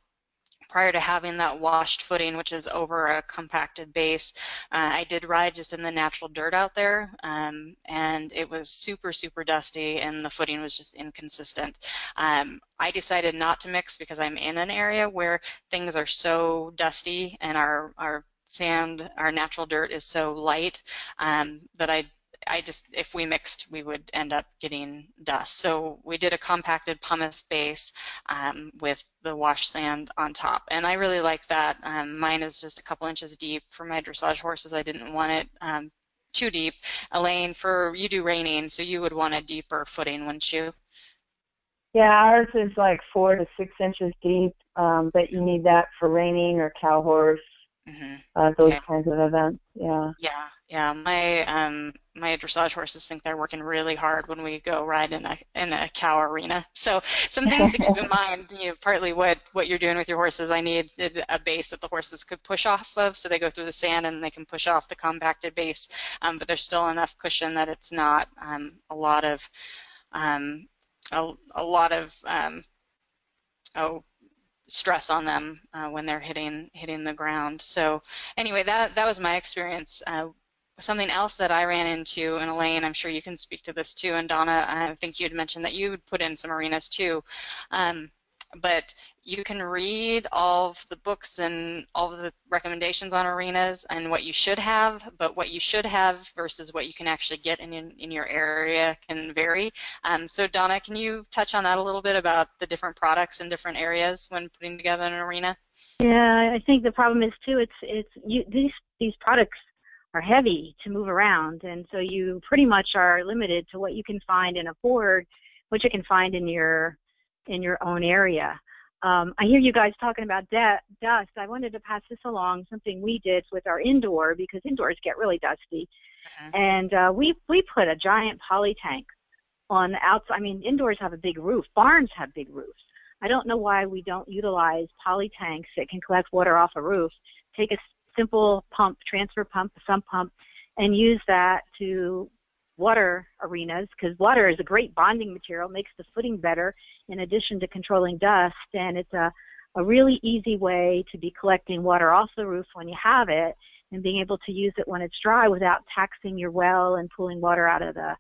prior to having that washed footing, which is over a compacted base, uh, I did ride just in the natural dirt out there, um, and it was super, super dusty, and the footing was just inconsistent. Um, I decided not to mix because I'm in an area where things are so dusty and our, our sand, our natural dirt is so light um, that I I just, if we mixed, we would end up getting dust. So we did a compacted pumice base um, with the wash sand on top. And I really like that. Um, mine is just a couple inches deep for my dressage horses. I didn't want it um, too deep. Alayne, for you do reining, so you would want a deeper footing, wouldn't you? Yeah, ours is like four to six inches deep, um, but you need that for reining or cow horse Mm-hmm. Uh, those okay. kinds of events. Yeah. Yeah, yeah. My um my dressage horses think they're working really hard when we go ride in a in a cow arena. So some things to keep in mind. You know, partly what what you're doing with your horses. I need a base that the horses could push off of, so they go through the sand and they can push off the compacted base. Um, but there's still enough cushion that it's not um, a lot of um, a, a lot of um, oh stress on them uh, when they're hitting hitting the ground. So anyway, that that was my experience. Uh, something else that I ran into, and Alayne, I'm sure you can speak to this too, and Donna, I think you had mentioned that you would put in some arenas too. Um, but you can read all of the books and all of the recommendations on arenas and what you should have, but what you should have versus what you can actually get in, in your area can vary. Um, so Donna, can you touch on that a little bit about the different products in different areas when putting together an arena? Yeah, I think the problem is too. It's it's you, these these products are heavy to move around, and so you pretty much are limited to what you can find and afford, what you can find in your in your own area. Um, I hear you guys talking about de- dust. I wanted to pass this along, something we did with our indoor because indoors get really dusty, uh-huh. and uh, we we put a giant poly tank on the outside. I mean, indoors have a big roof. Barns have big roofs. I don't know why we don't utilize poly tanks that can collect water off a roof. Take a simple pump, transfer pump, sump pump, and use that to water arenas because water is a great bonding material, makes the footing better in addition to controlling dust, and it's a, a really easy way to be collecting water off the roof when you have it and being able to use it when it's dry without taxing your well and pulling water out of the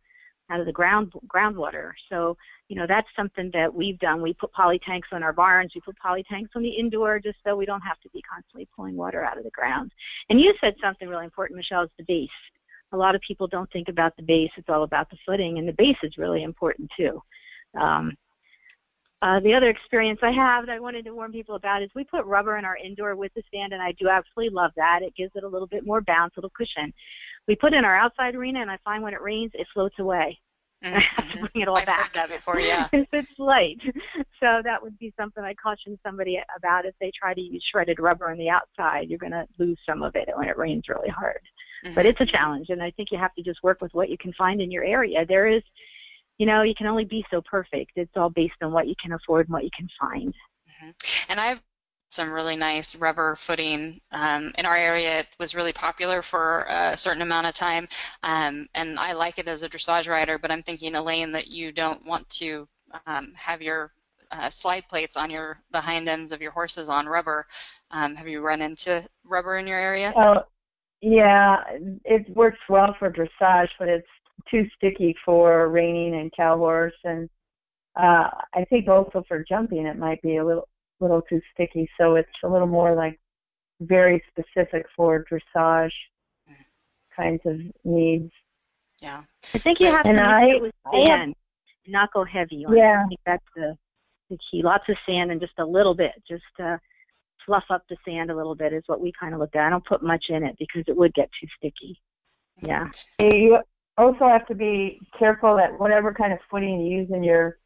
out of the ground groundwater. So, you know, that's something that we've done. We put poly tanks on our barns. We put poly tanks on the indoor just so we don't have to be constantly pulling water out of the ground. And you said something really important, Michelle, is the base a lot of people don't think about the base. It's all about the footing, and the base is really important too. Um, uh, the other experience I have that I wanted to warn people about is we put rubber in our indoor with the stand, and I do absolutely love that. It gives it a little bit more bounce, a little cushion. We put in our outside arena, and I find when it rains, it floats away. Mm-hmm. I have to bring it all I've back. Heard that before, yeah. if it's light, so that would be something I caution somebody about. If they try to use shredded rubber on the outside, you're going to lose some of it when it rains really hard. Mm-hmm. But it's a challenge, and I think you have to just work with what you can find in your area. There is, you know, you can only be so perfect. It's all based on what you can afford and what you can find. Mm-hmm. And I've some really nice rubber footing um, in our area. It was really popular for a certain amount of time, um, and I like it as a dressage rider. But I'm thinking, Alayne, that you don't want to um, have your uh, slide plates on your the hind ends of your horses on rubber. Um, have you run into rubber in your area? Oh, yeah, it works well for dressage, but it's too sticky for reining and cow horse, and uh, I think also for jumping it might be a little little too sticky. So it's a little more like very specific for dressage kinds of needs. Yeah, I think so, you have to I, it with sand, not go heavy on yeah. it. I think that's the the key. Lots of sand and just a little bit, just uh, fluff up the sand a little bit is what we kind of look at. I don't put much in it because it would get too sticky. Yeah. You also have to be careful that whatever kind of footing you use in your,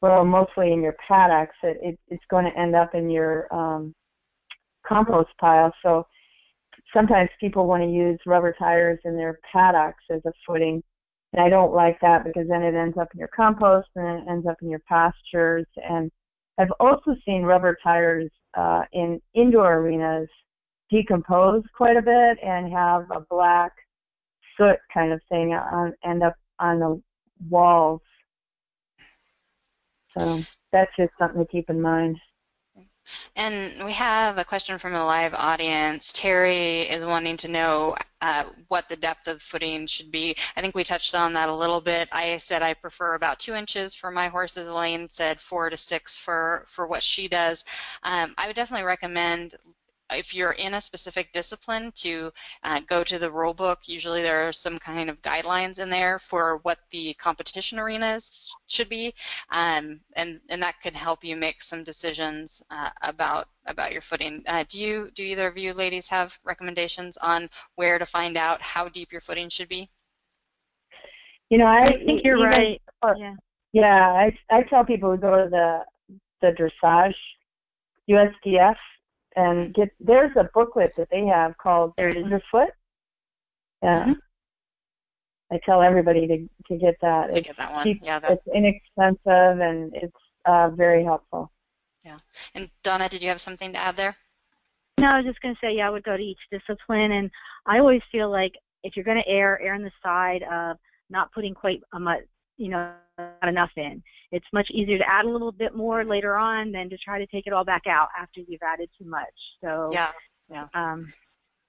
well, mostly in your paddocks, it, it it's going to end up in your um, compost pile. So sometimes people want to use rubber tires in their paddocks as a footing. And I don't like that because then it ends up in your compost and it ends up in your pastures. And I've also seen rubber tires uh, in indoor arenas decompose quite a bit and have a black soot kind of thing on, end up on the walls. So that's just something to keep in mind. And we have a question from a live audience. Terry is wanting to know uh, what the depth of footing should be. I think we touched on that a little bit. I said I prefer about two inches for my horses. Alayne said four to six for, for what she does. Um, I would definitely recommend if you're in a specific discipline to uh, go to the rule book. Usually there are some kind of guidelines in there for what the competition arenas should be, um, and and that can help you make some decisions uh, about about your footing. Uh, do you do either of you ladies have recommendations on where to find out how deep your footing should be? You know, I, I think you're even, right. Uh, yeah. Yeah, I I tell people to go to the the dressage USDF and get there's a booklet that they have called Underfoot. Yeah. Mm-hmm. I tell everybody to to get that. To it's get that one. Cheap, yeah, that... it's inexpensive and it's uh, very helpful. Yeah. And Donna, did you have something to add there? No, I was just going to say, yeah, I would go to each discipline, and I always feel like if you're going to err, err on the side of not putting quite a much, you know, not enough in. It's much easier to add a little bit more later on than to try to take it all back out after you've added too much. So yeah, yeah. Um,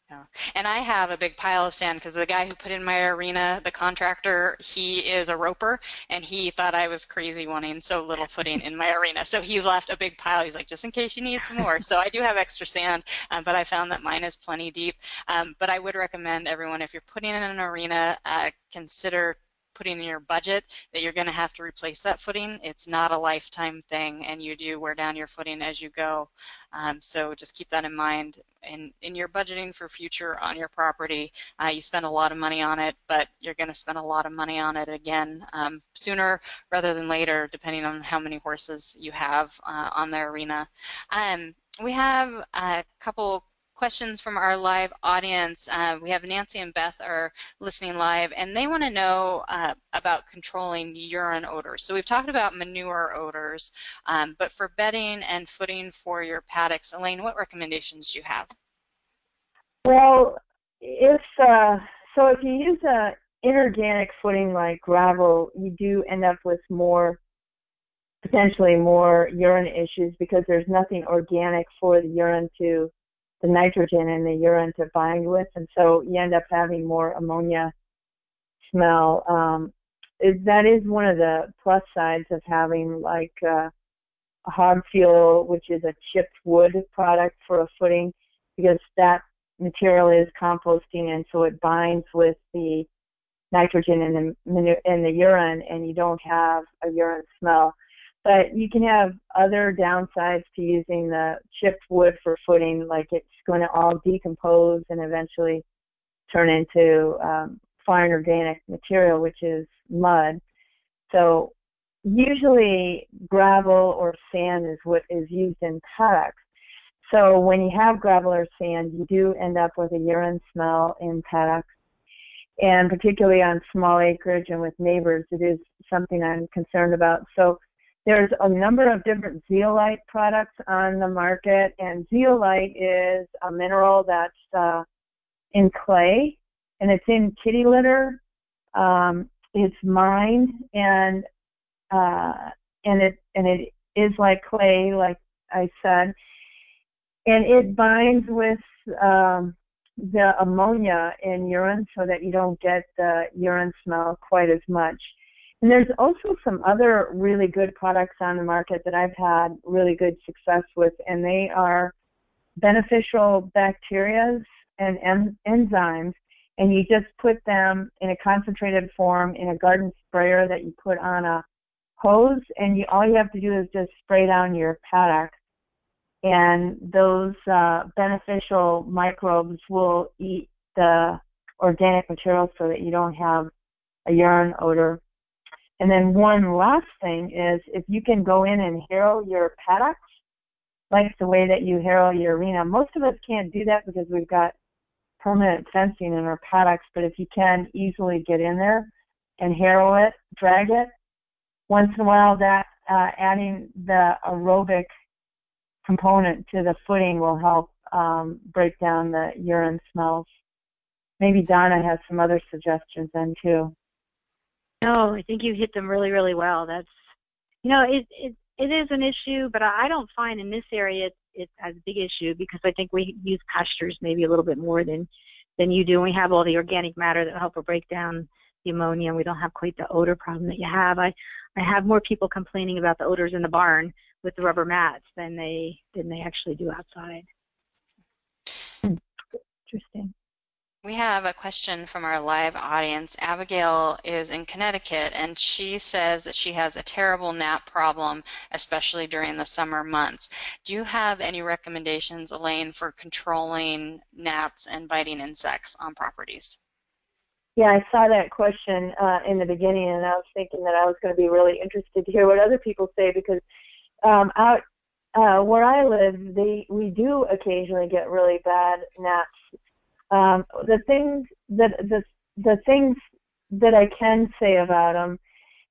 yeah. And I have a big pile of sand because the guy who put in my arena, the contractor, he is a roper, and he thought I was crazy wanting so little footing in my arena. So he left a big pile. He's like, just in case you need some more. so I do have extra sand, um, but I found that mine is plenty deep. Um, but I would recommend everyone, if you're putting in an arena, uh, consider putting in your budget that you're going to have to replace that footing. It's not a lifetime thing, and you do wear down your footing as you go. Um, so just keep that in mind. In, in your budgeting for future on your property, uh, you spend a lot of money on it, but you're going to spend a lot of money on it again um, sooner rather than later, depending on how many horses you have uh, on the arena. Um, we have a couple questions from our live audience. Uh, we have Nancy and Beth are listening live, and they want to know uh, about controlling urine odors. So we've talked about manure odors, um, but for bedding and footing for your paddocks, Alayne, what recommendations do you have? Well, if uh, so, if you use a inorganic footing like gravel, you do end up with more potentially more urine issues because there's nothing organic for the urine to the nitrogen in the urine to bind with, and so you end up having more ammonia smell. Um, it, that is one of the plus sides of having like uh, a hog fuel, which is a chipped wood product for a footing, because that material is composting, and so it binds with the nitrogen in the in the urine, and you don't have a urine smell. But you can have other downsides to using the chipped wood for footing, like it's going to all decompose and eventually turn into um, fine organic material, which is mud. So usually gravel or sand is what is used in paddocks. So when you have gravel or sand, you do end up with a urine smell in paddocks. And particularly on small acreage and with neighbors, it is something I'm concerned about. So there's a number of different zeolite products on the market, and zeolite is a mineral that's uh, in clay, and it's in kitty litter. Um, it's mined, and uh, and it and it is like clay, like I said, and it binds with um, the ammonia in urine, so that you don't get the urine smell quite as much. And there's also some other really good products on the market that I've had really good success with, and they are beneficial bacteria and en- enzymes, and you just put them in a concentrated form in a garden sprayer that you put on a hose, and you all you have to do is just spray down your paddock, and those uh, beneficial microbes will eat the organic material so that you don't have a urine odor and then one last thing is if you can go in and harrow your paddocks, like the way that you harrow your arena. Most of us can't do that because we've got permanent fencing in our paddocks, but if you can easily get in there and harrow it, drag it, once in a while that uh, adding the aerobic component to the footing will help um, break down the urine smells. Maybe Donna has some other suggestions then too. No, I think you hit them really, really well. That's, you know, it it it is an issue, but I don't find in this area it as a big issue because I think we use pastures maybe a little bit more than than you do. And we have all the organic matter that help break down the ammonia, and we don't have quite the odor problem that you have. I I have more people complaining about the odors in the barn with the rubber mats than they than they actually do outside. Hmm. Interesting. We have a question from our live audience. Abigail is in Connecticut and she says that she has a terrible gnat problem, especially during the summer months. Do you have any recommendations, Alayne, for controlling gnats and biting insects on properties? Yeah, I saw that question uh, in the beginning, and I was thinking that I was going to be really interested to hear what other people say because um, out uh, where I live, they we do occasionally get really bad gnats um, the things that the the things that I can say about them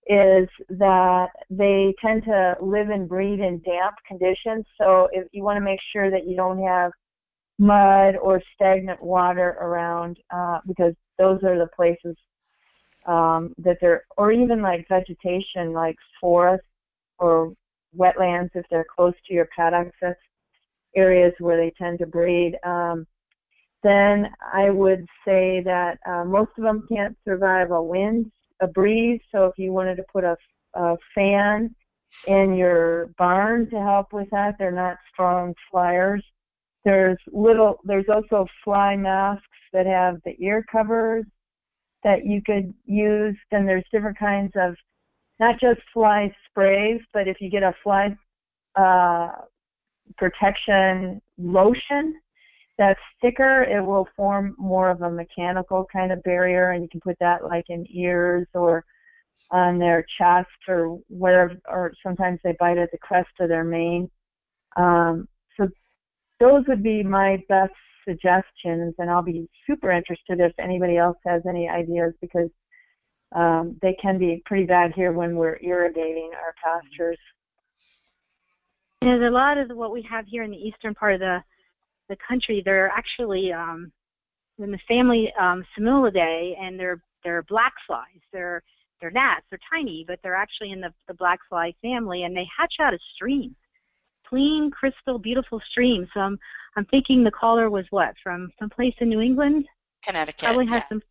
is that they tend to live and breed in damp conditions. So if you want to make sure that you don't have mud or stagnant water around, uh, because those are the places um, that they're, or even like vegetation, like forests or wetlands, if they're close to your paddock, that's areas where they tend to breed. Um, then I would say that uh, most of them can't survive a wind, a breeze. So if you wanted to put a, a fan in your barn to help with that, they're not strong flyers. There's little. There's also fly masks that have the ear covers that you could use. Then there's different kinds of, not just fly sprays, but if you get a fly uh, protection lotion that's thicker, it will form more of a mechanical kind of barrier, and you can put that like in ears or on their chest or wherever, or sometimes they bite at the crest of their mane. Um, so those would be my best suggestions, and I'll be super interested if anybody else has any ideas because um, they can be pretty bad here when we're irrigating our pastures. There's a lot of what we have here in the eastern part of the the country, they're actually um, in the family um, Simuliidae, and they're they're black flies. They're they're gnats. They're tiny, but they're actually in the the black fly family, and they hatch out of streams, clean, crystal, beautiful streams. So I'm I'm thinking the caller was what from someplace in New England. Connecticut. Probably has yeah. some.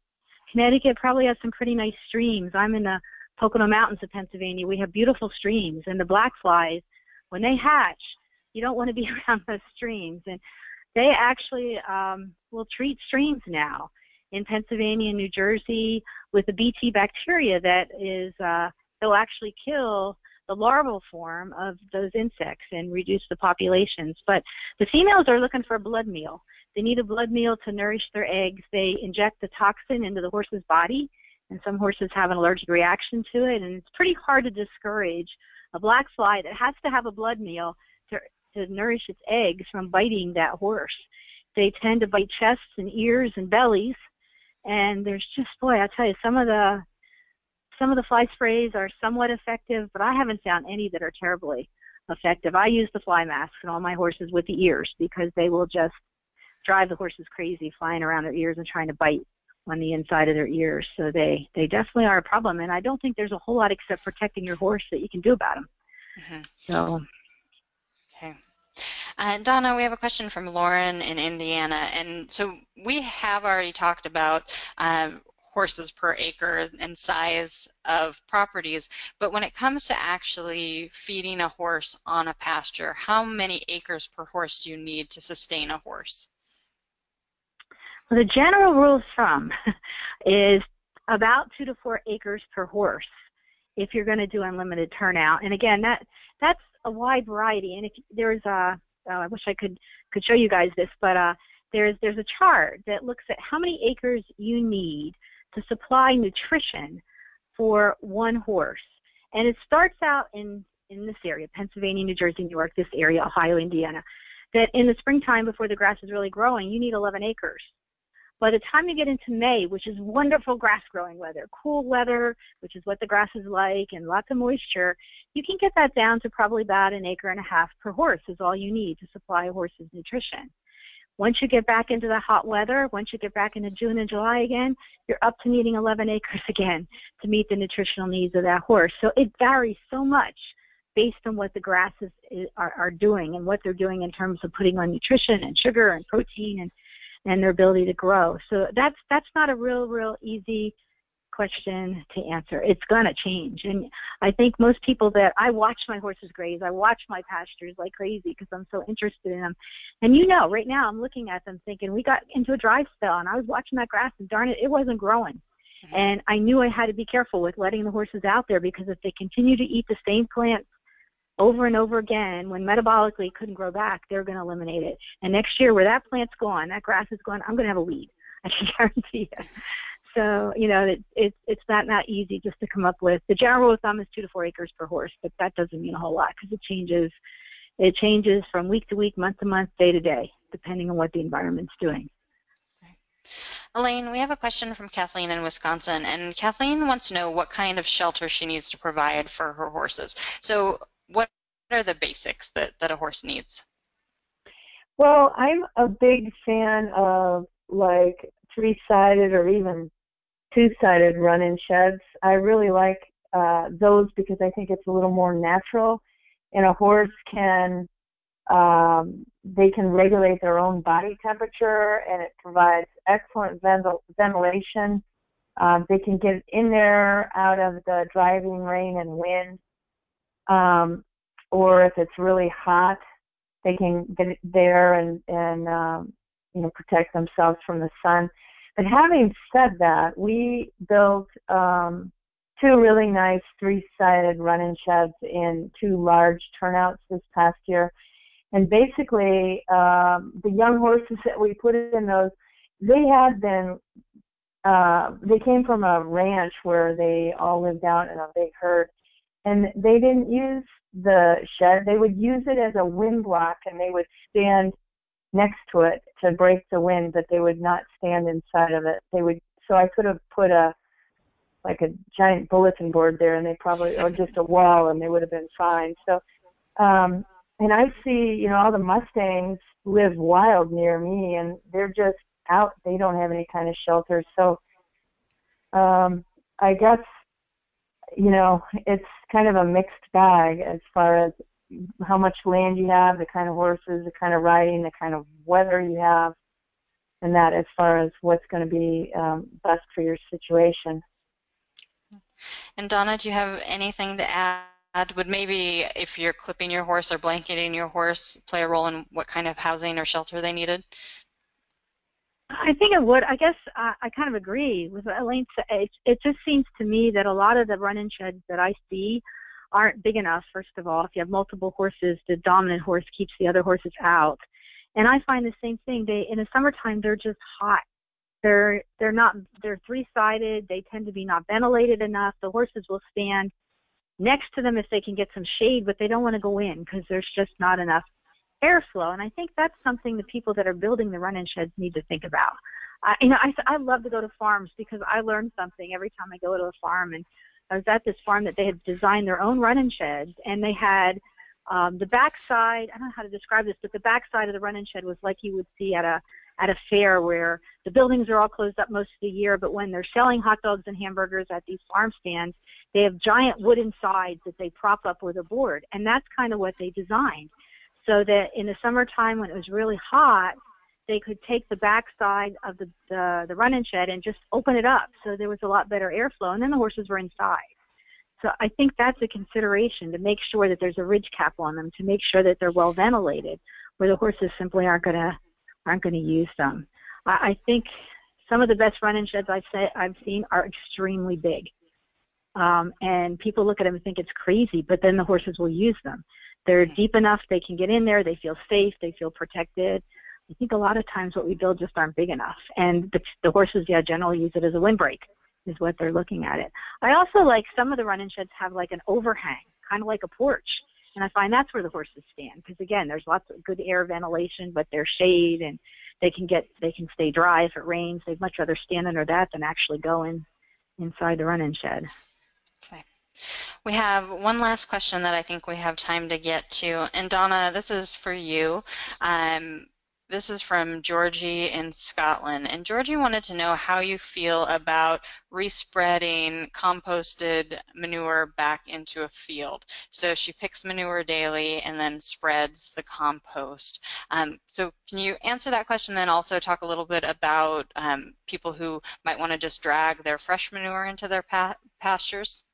Connecticut probably has some pretty nice streams. I'm in the Pocono Mountains of Pennsylvania. We have beautiful streams, and the black flies, when they hatch, you don't want to be around those streams. And they actually um, will treat streams now in Pennsylvania and New Jersey with a Bt bacteria that is uh, they'll actually kill the larval form of those insects and reduce the populations. But the females are looking for a blood meal. They need a blood meal to nourish their eggs. They inject the toxin into the horse's body, and some horses have an allergic reaction to it. And it's pretty hard to discourage a black fly that has to have a blood meal to to nourish its eggs from biting that horse. They tend to bite chests and ears and bellies, and there's just boy, I tell you, some of the some of the fly sprays are somewhat effective, but I haven't found any that are terribly effective. I use the fly masks on all my horses with the ears because they will just drive the horses crazy flying around their ears and trying to bite on the inside of their ears. So they they definitely are a problem, and I don't think there's a whole lot except protecting your horse that you can do about them. Mm-hmm. So. Okay. Uh, Donna, we have a question from Lauren in Indiana. And so we have already talked about um, horses per acre and size of properties, but when it comes to actually feeding a horse on a pasture, how many acres per horse do you need to sustain a horse? Well, the general rule of thumb is about two to four acres per horse if you're going to do unlimited turnout. And again, that that's a wide variety. And if there's a uh, I wish I could could show you guys this, but uh, there's there's a chart that looks at how many acres you need to supply nutrition for one horse, and it starts out in in this area, Pennsylvania, New Jersey, New York, this area, Ohio, Indiana. That in the springtime, before the grass is really growing, you need 11 acres. By the time you get into May, which is wonderful grass growing weather, cool weather, which is what the grass is like, and lots of moisture, you can get that down to probably about an acre and a half per horse is all you need to supply a horse's nutrition. Once you get back into the hot weather, once you get back into June and July again, you're up to needing 11 acres again to meet the nutritional needs of that horse. So it varies so much based on what the grasses eh, are, are doing and what they're doing in terms of putting on nutrition and sugar and protein and and their ability to grow. So that's that's not a real real easy question to answer. It's going to change. And I think most people that I watch my horses graze, I watch my pastures like crazy because I'm so interested in them. And you know, right now I'm looking at them thinking, we got into a dry spell and I was watching that grass and darn it, it wasn't growing. Mm-hmm. And I knew I had to be careful with letting the horses out there because if they continue to eat the same plants over and over again, when metabolically it couldn't grow back, they're going to eliminate it. And next year, where that plant's gone, that grass is gone, I'm going to have a weed. I can guarantee you. So you know it, it, it's not not easy just to come up with. The general rule of thumb is two to four acres per horse, but that doesn't mean a whole lot because it changes. It changes from week to week, month to month, day to day, depending on what the environment's doing. Alayne, we have a question from Kathleen in Wisconsin, and Kathleen wants to know what kind of shelter she needs to provide for her horses. So, what are the basics that, that a horse needs? Well, I'm a big fan of like three sided or even two-sided run-in sheds. I really like uh, those because I think it's a little more natural, and a horse can um, they can regulate their own body temperature, and it provides excellent ventil- ventilation. Um, they can get in there out of the driving rain and wind, um, or if it's really hot, they can get there and and um, you know protect themselves from the sun. But having said that, we built um, two really nice three-sided run-in sheds in two large turnouts this past year. And basically, um, the young horses that we put in those, they had been, uh, they came from a ranch where they all lived out in a big herd, and they didn't use the shed. They would use it as a wind block, and they would stand next to it to break the wind, but they would not stand inside of it. They would so I could have put a like a giant bulletin board there and they probably or just a wall and they would have been fine. So um and I see, you know, all the Mustangs live wild near me and they're just out. They don't have any kind of shelter. So um I guess you know, it's kind of a mixed bag as far as how much land you have, the kind of horses, the kind of riding, the kind of weather you have, and that as far as what's going to be um, best for your situation. And Donna, do you have anything to add? Would maybe if you're clipping your horse or blanketing your horse play a role in what kind of housing or shelter they needed? I think it would. I guess uh, I kind of agree with what Alayne said. It, it just seems to me that a lot of the run-in sheds that I see aren't big enough, first of all. If you have multiple horses, the dominant horse keeps the other horses out. And I find the same thing. They in the summertime they're just hot. They're they're not they're three sided. They tend to be not ventilated enough. The horses will stand next to them if they can get some shade, but they don't want to go in because there's just not enough airflow. And I think that's something the people that are building the run-in sheds need to think about. I, you know, I, I love to go to farms because I learn something every time I go to a farm and I was at this farm that they had designed their own run-in sheds, and they had um, the backside. I don't know how to describe this, but the backside of the run-in shed was like you would see at a at a fair where the buildings are all closed up most of the year, but when they're selling hot dogs and hamburgers at these farm stands, they have giant wooden sides that they prop up with a board, and that's kind of what they designed, so that in the summertime when it was really hot, they could take the backside of the, the, the run-in shed and just open it up so there was a lot better airflow, and then the horses were inside. So I think that's a consideration to make sure that there's a ridge cap on them, to make sure that they're well ventilated, where the horses simply aren't to aren't to use them. I, I think some of the best run-in sheds I've say, I've seen are extremely big, um, and people look at them and think it's crazy, but then the horses will use them. They're deep enough; they can get in there. They feel safe. They feel protected. I think a lot of times what we build just aren't big enough, and the, the horses, yeah, generally use it as a windbreak, is what they're looking at it. I also like some of the run-in sheds have like an overhang, kind of like a porch, and I find that's where the horses stand because again, there's lots of good air ventilation, but there's shade and they can get they can stay dry if it rains. They'd much rather stand under that than actually go in inside the run-in shed. We have one last question that I think we have time to get to. And Donna, this is for you. Um, This is from Georgie in Scotland. And Georgie wanted to know how you feel about respreading composted manure back into a field. So she picks manure daily and then spreads the compost. Um, so can you answer that question then also talk a little bit about um, people who might want to just drag their fresh manure into their pa pastures?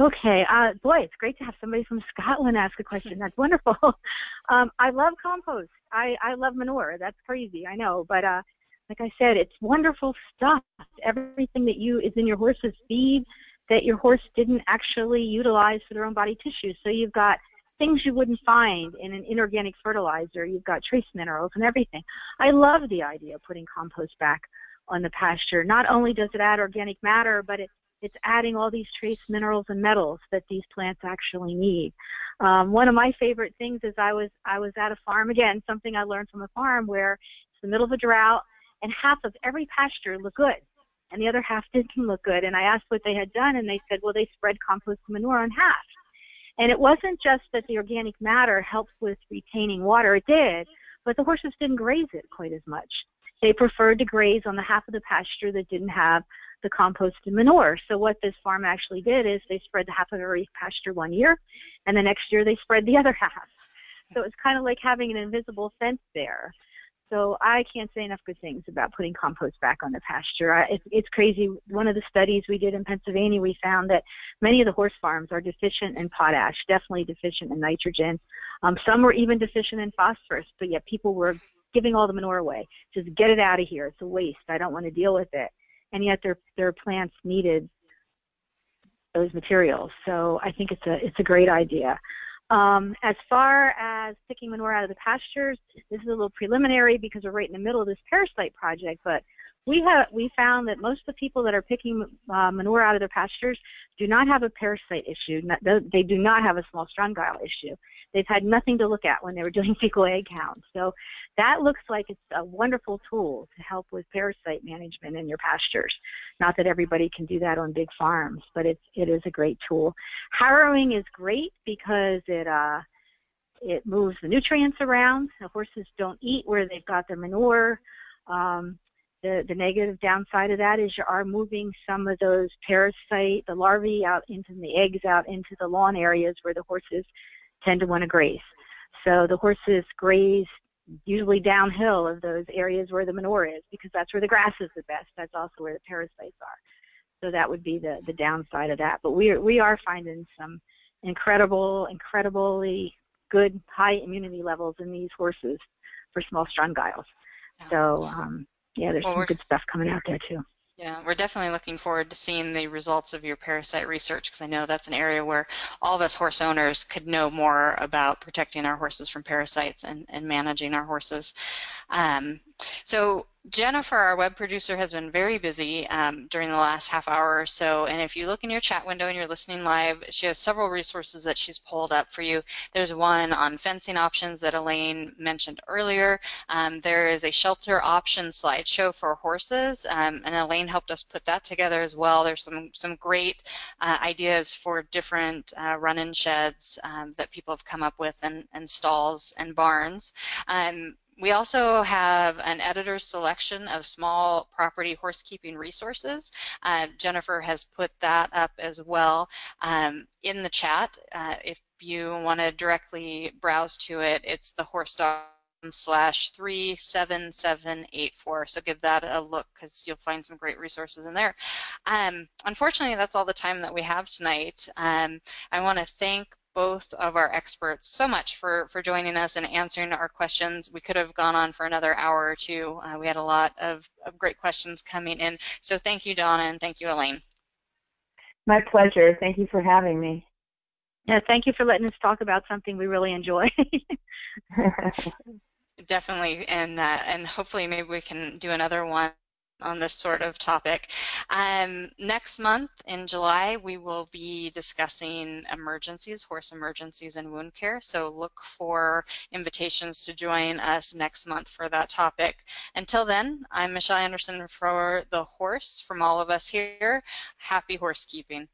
Okay, uh, boy, it's great to have somebody from Scotland ask a question. That's wonderful. um, I love compost. I, I love manure. That's crazy, I know, but uh, like I said, it's wonderful stuff. Everything that you is in your horse's feed that your horse didn't actually utilize for their own body tissue. So you've got things you wouldn't find in an inorganic fertilizer. You've got trace minerals and everything. I love the idea of putting compost back on the pasture. Not only does it add organic matter, but it it's adding all these trace minerals and metals that these plants actually need. Um, one of my favorite things is I was I was at a farm again, something I learned from a farm where it's the middle of a drought and half of every pasture looked good and the other half didn't look good. And I asked what they had done and they said, well, they spread compost manure on half. And it wasn't just that the organic matter helps with retaining water, it did, but the horses didn't graze it quite as much. They preferred to graze on the half of the pasture that didn't have the compost and manure. So what this farm actually did is they spread the half of every pasture one year, and the next year they spread the other half. So it's kind of like having an invisible fence there. So I can't say enough good things about putting compost back on the pasture. I, it, it's crazy. One of the studies we did in Pennsylvania, we found that many of the horse farms are deficient in potash, definitely deficient in nitrogen. Um, some were even deficient in phosphorus, but yet people were giving all the manure away. Just get it out of here. It's a waste. I don't want to deal with it and yet their their plants needed those materials. So I think it's a it's a great idea. Um, as far as picking manure out of the pastures, this is a little preliminary because we're right in the middle of this parasite project, but we have we found that most of the people that are picking uh, manure out of their pastures do not have a parasite issue. They do not have a small strongyle issue. They've had nothing to look at when they were doing fecal egg counts. So that looks like it's a wonderful tool to help with parasite management in your pastures. Not that everybody can do that on big farms, but it's it is a great tool. Harrowing is great because it uh, it moves the nutrients around. The horses don't eat where they've got their manure. Um, the, the negative downside of that is you are moving some of those parasite, the larvae out into the eggs out into the lawn areas where the horses tend to want to graze. So the horses graze usually downhill of those areas where the manure is because that's where the grass is the best. That's also where the parasites are. So that would be the, the downside of that. But we are, we are finding some incredible, incredibly good high immunity levels in these horses for small strongyles. So um, yeah, there's well, some good stuff coming out there too. Yeah, we're definitely looking forward to seeing the results of your parasite research because I know that's an area where all of us horse owners could know more about protecting our horses from parasites and, and managing our horses. Um, so Jennifer, our web producer, has been very busy um, during the last half hour or so. And if you look in your chat window and you're listening live, she has several resources that she's pulled up for you. There's one on fencing options that Alayne mentioned earlier. Um, there is a shelter option slideshow for horses, um, and Alayne helped us put that together as well. There's some some great uh, ideas for different uh, run-in sheds um, that people have come up with, and, and stalls and barns. We also have an editor's selection of small property horsekeeping resources. Uh, Jennifer has put that up as well um, in the chat. Uh, if you want to directly browse to it, it's the horse slash 37784. So give that a look because you'll find some great resources in there. Um, unfortunately, that's all the time that we have tonight. Um, I want to thank both of our experts so much for, for joining us and answering our questions. We could have gone on for another hour or two. Uh, we had a lot of, of great questions coming in. So thank you, Donna, and thank you, Alayne. My pleasure. Thank you for having me. Yeah, thank you for letting us talk about something we really enjoy. Definitely, and uh, and hopefully maybe we can do another one on this sort of topic. Um, next month in July, we will be discussing emergencies, horse emergencies and wound care. So look for invitations to join us next month for that topic. Until then, I'm Michelle Anderson for The Horse. From all of us here, happy horsekeeping.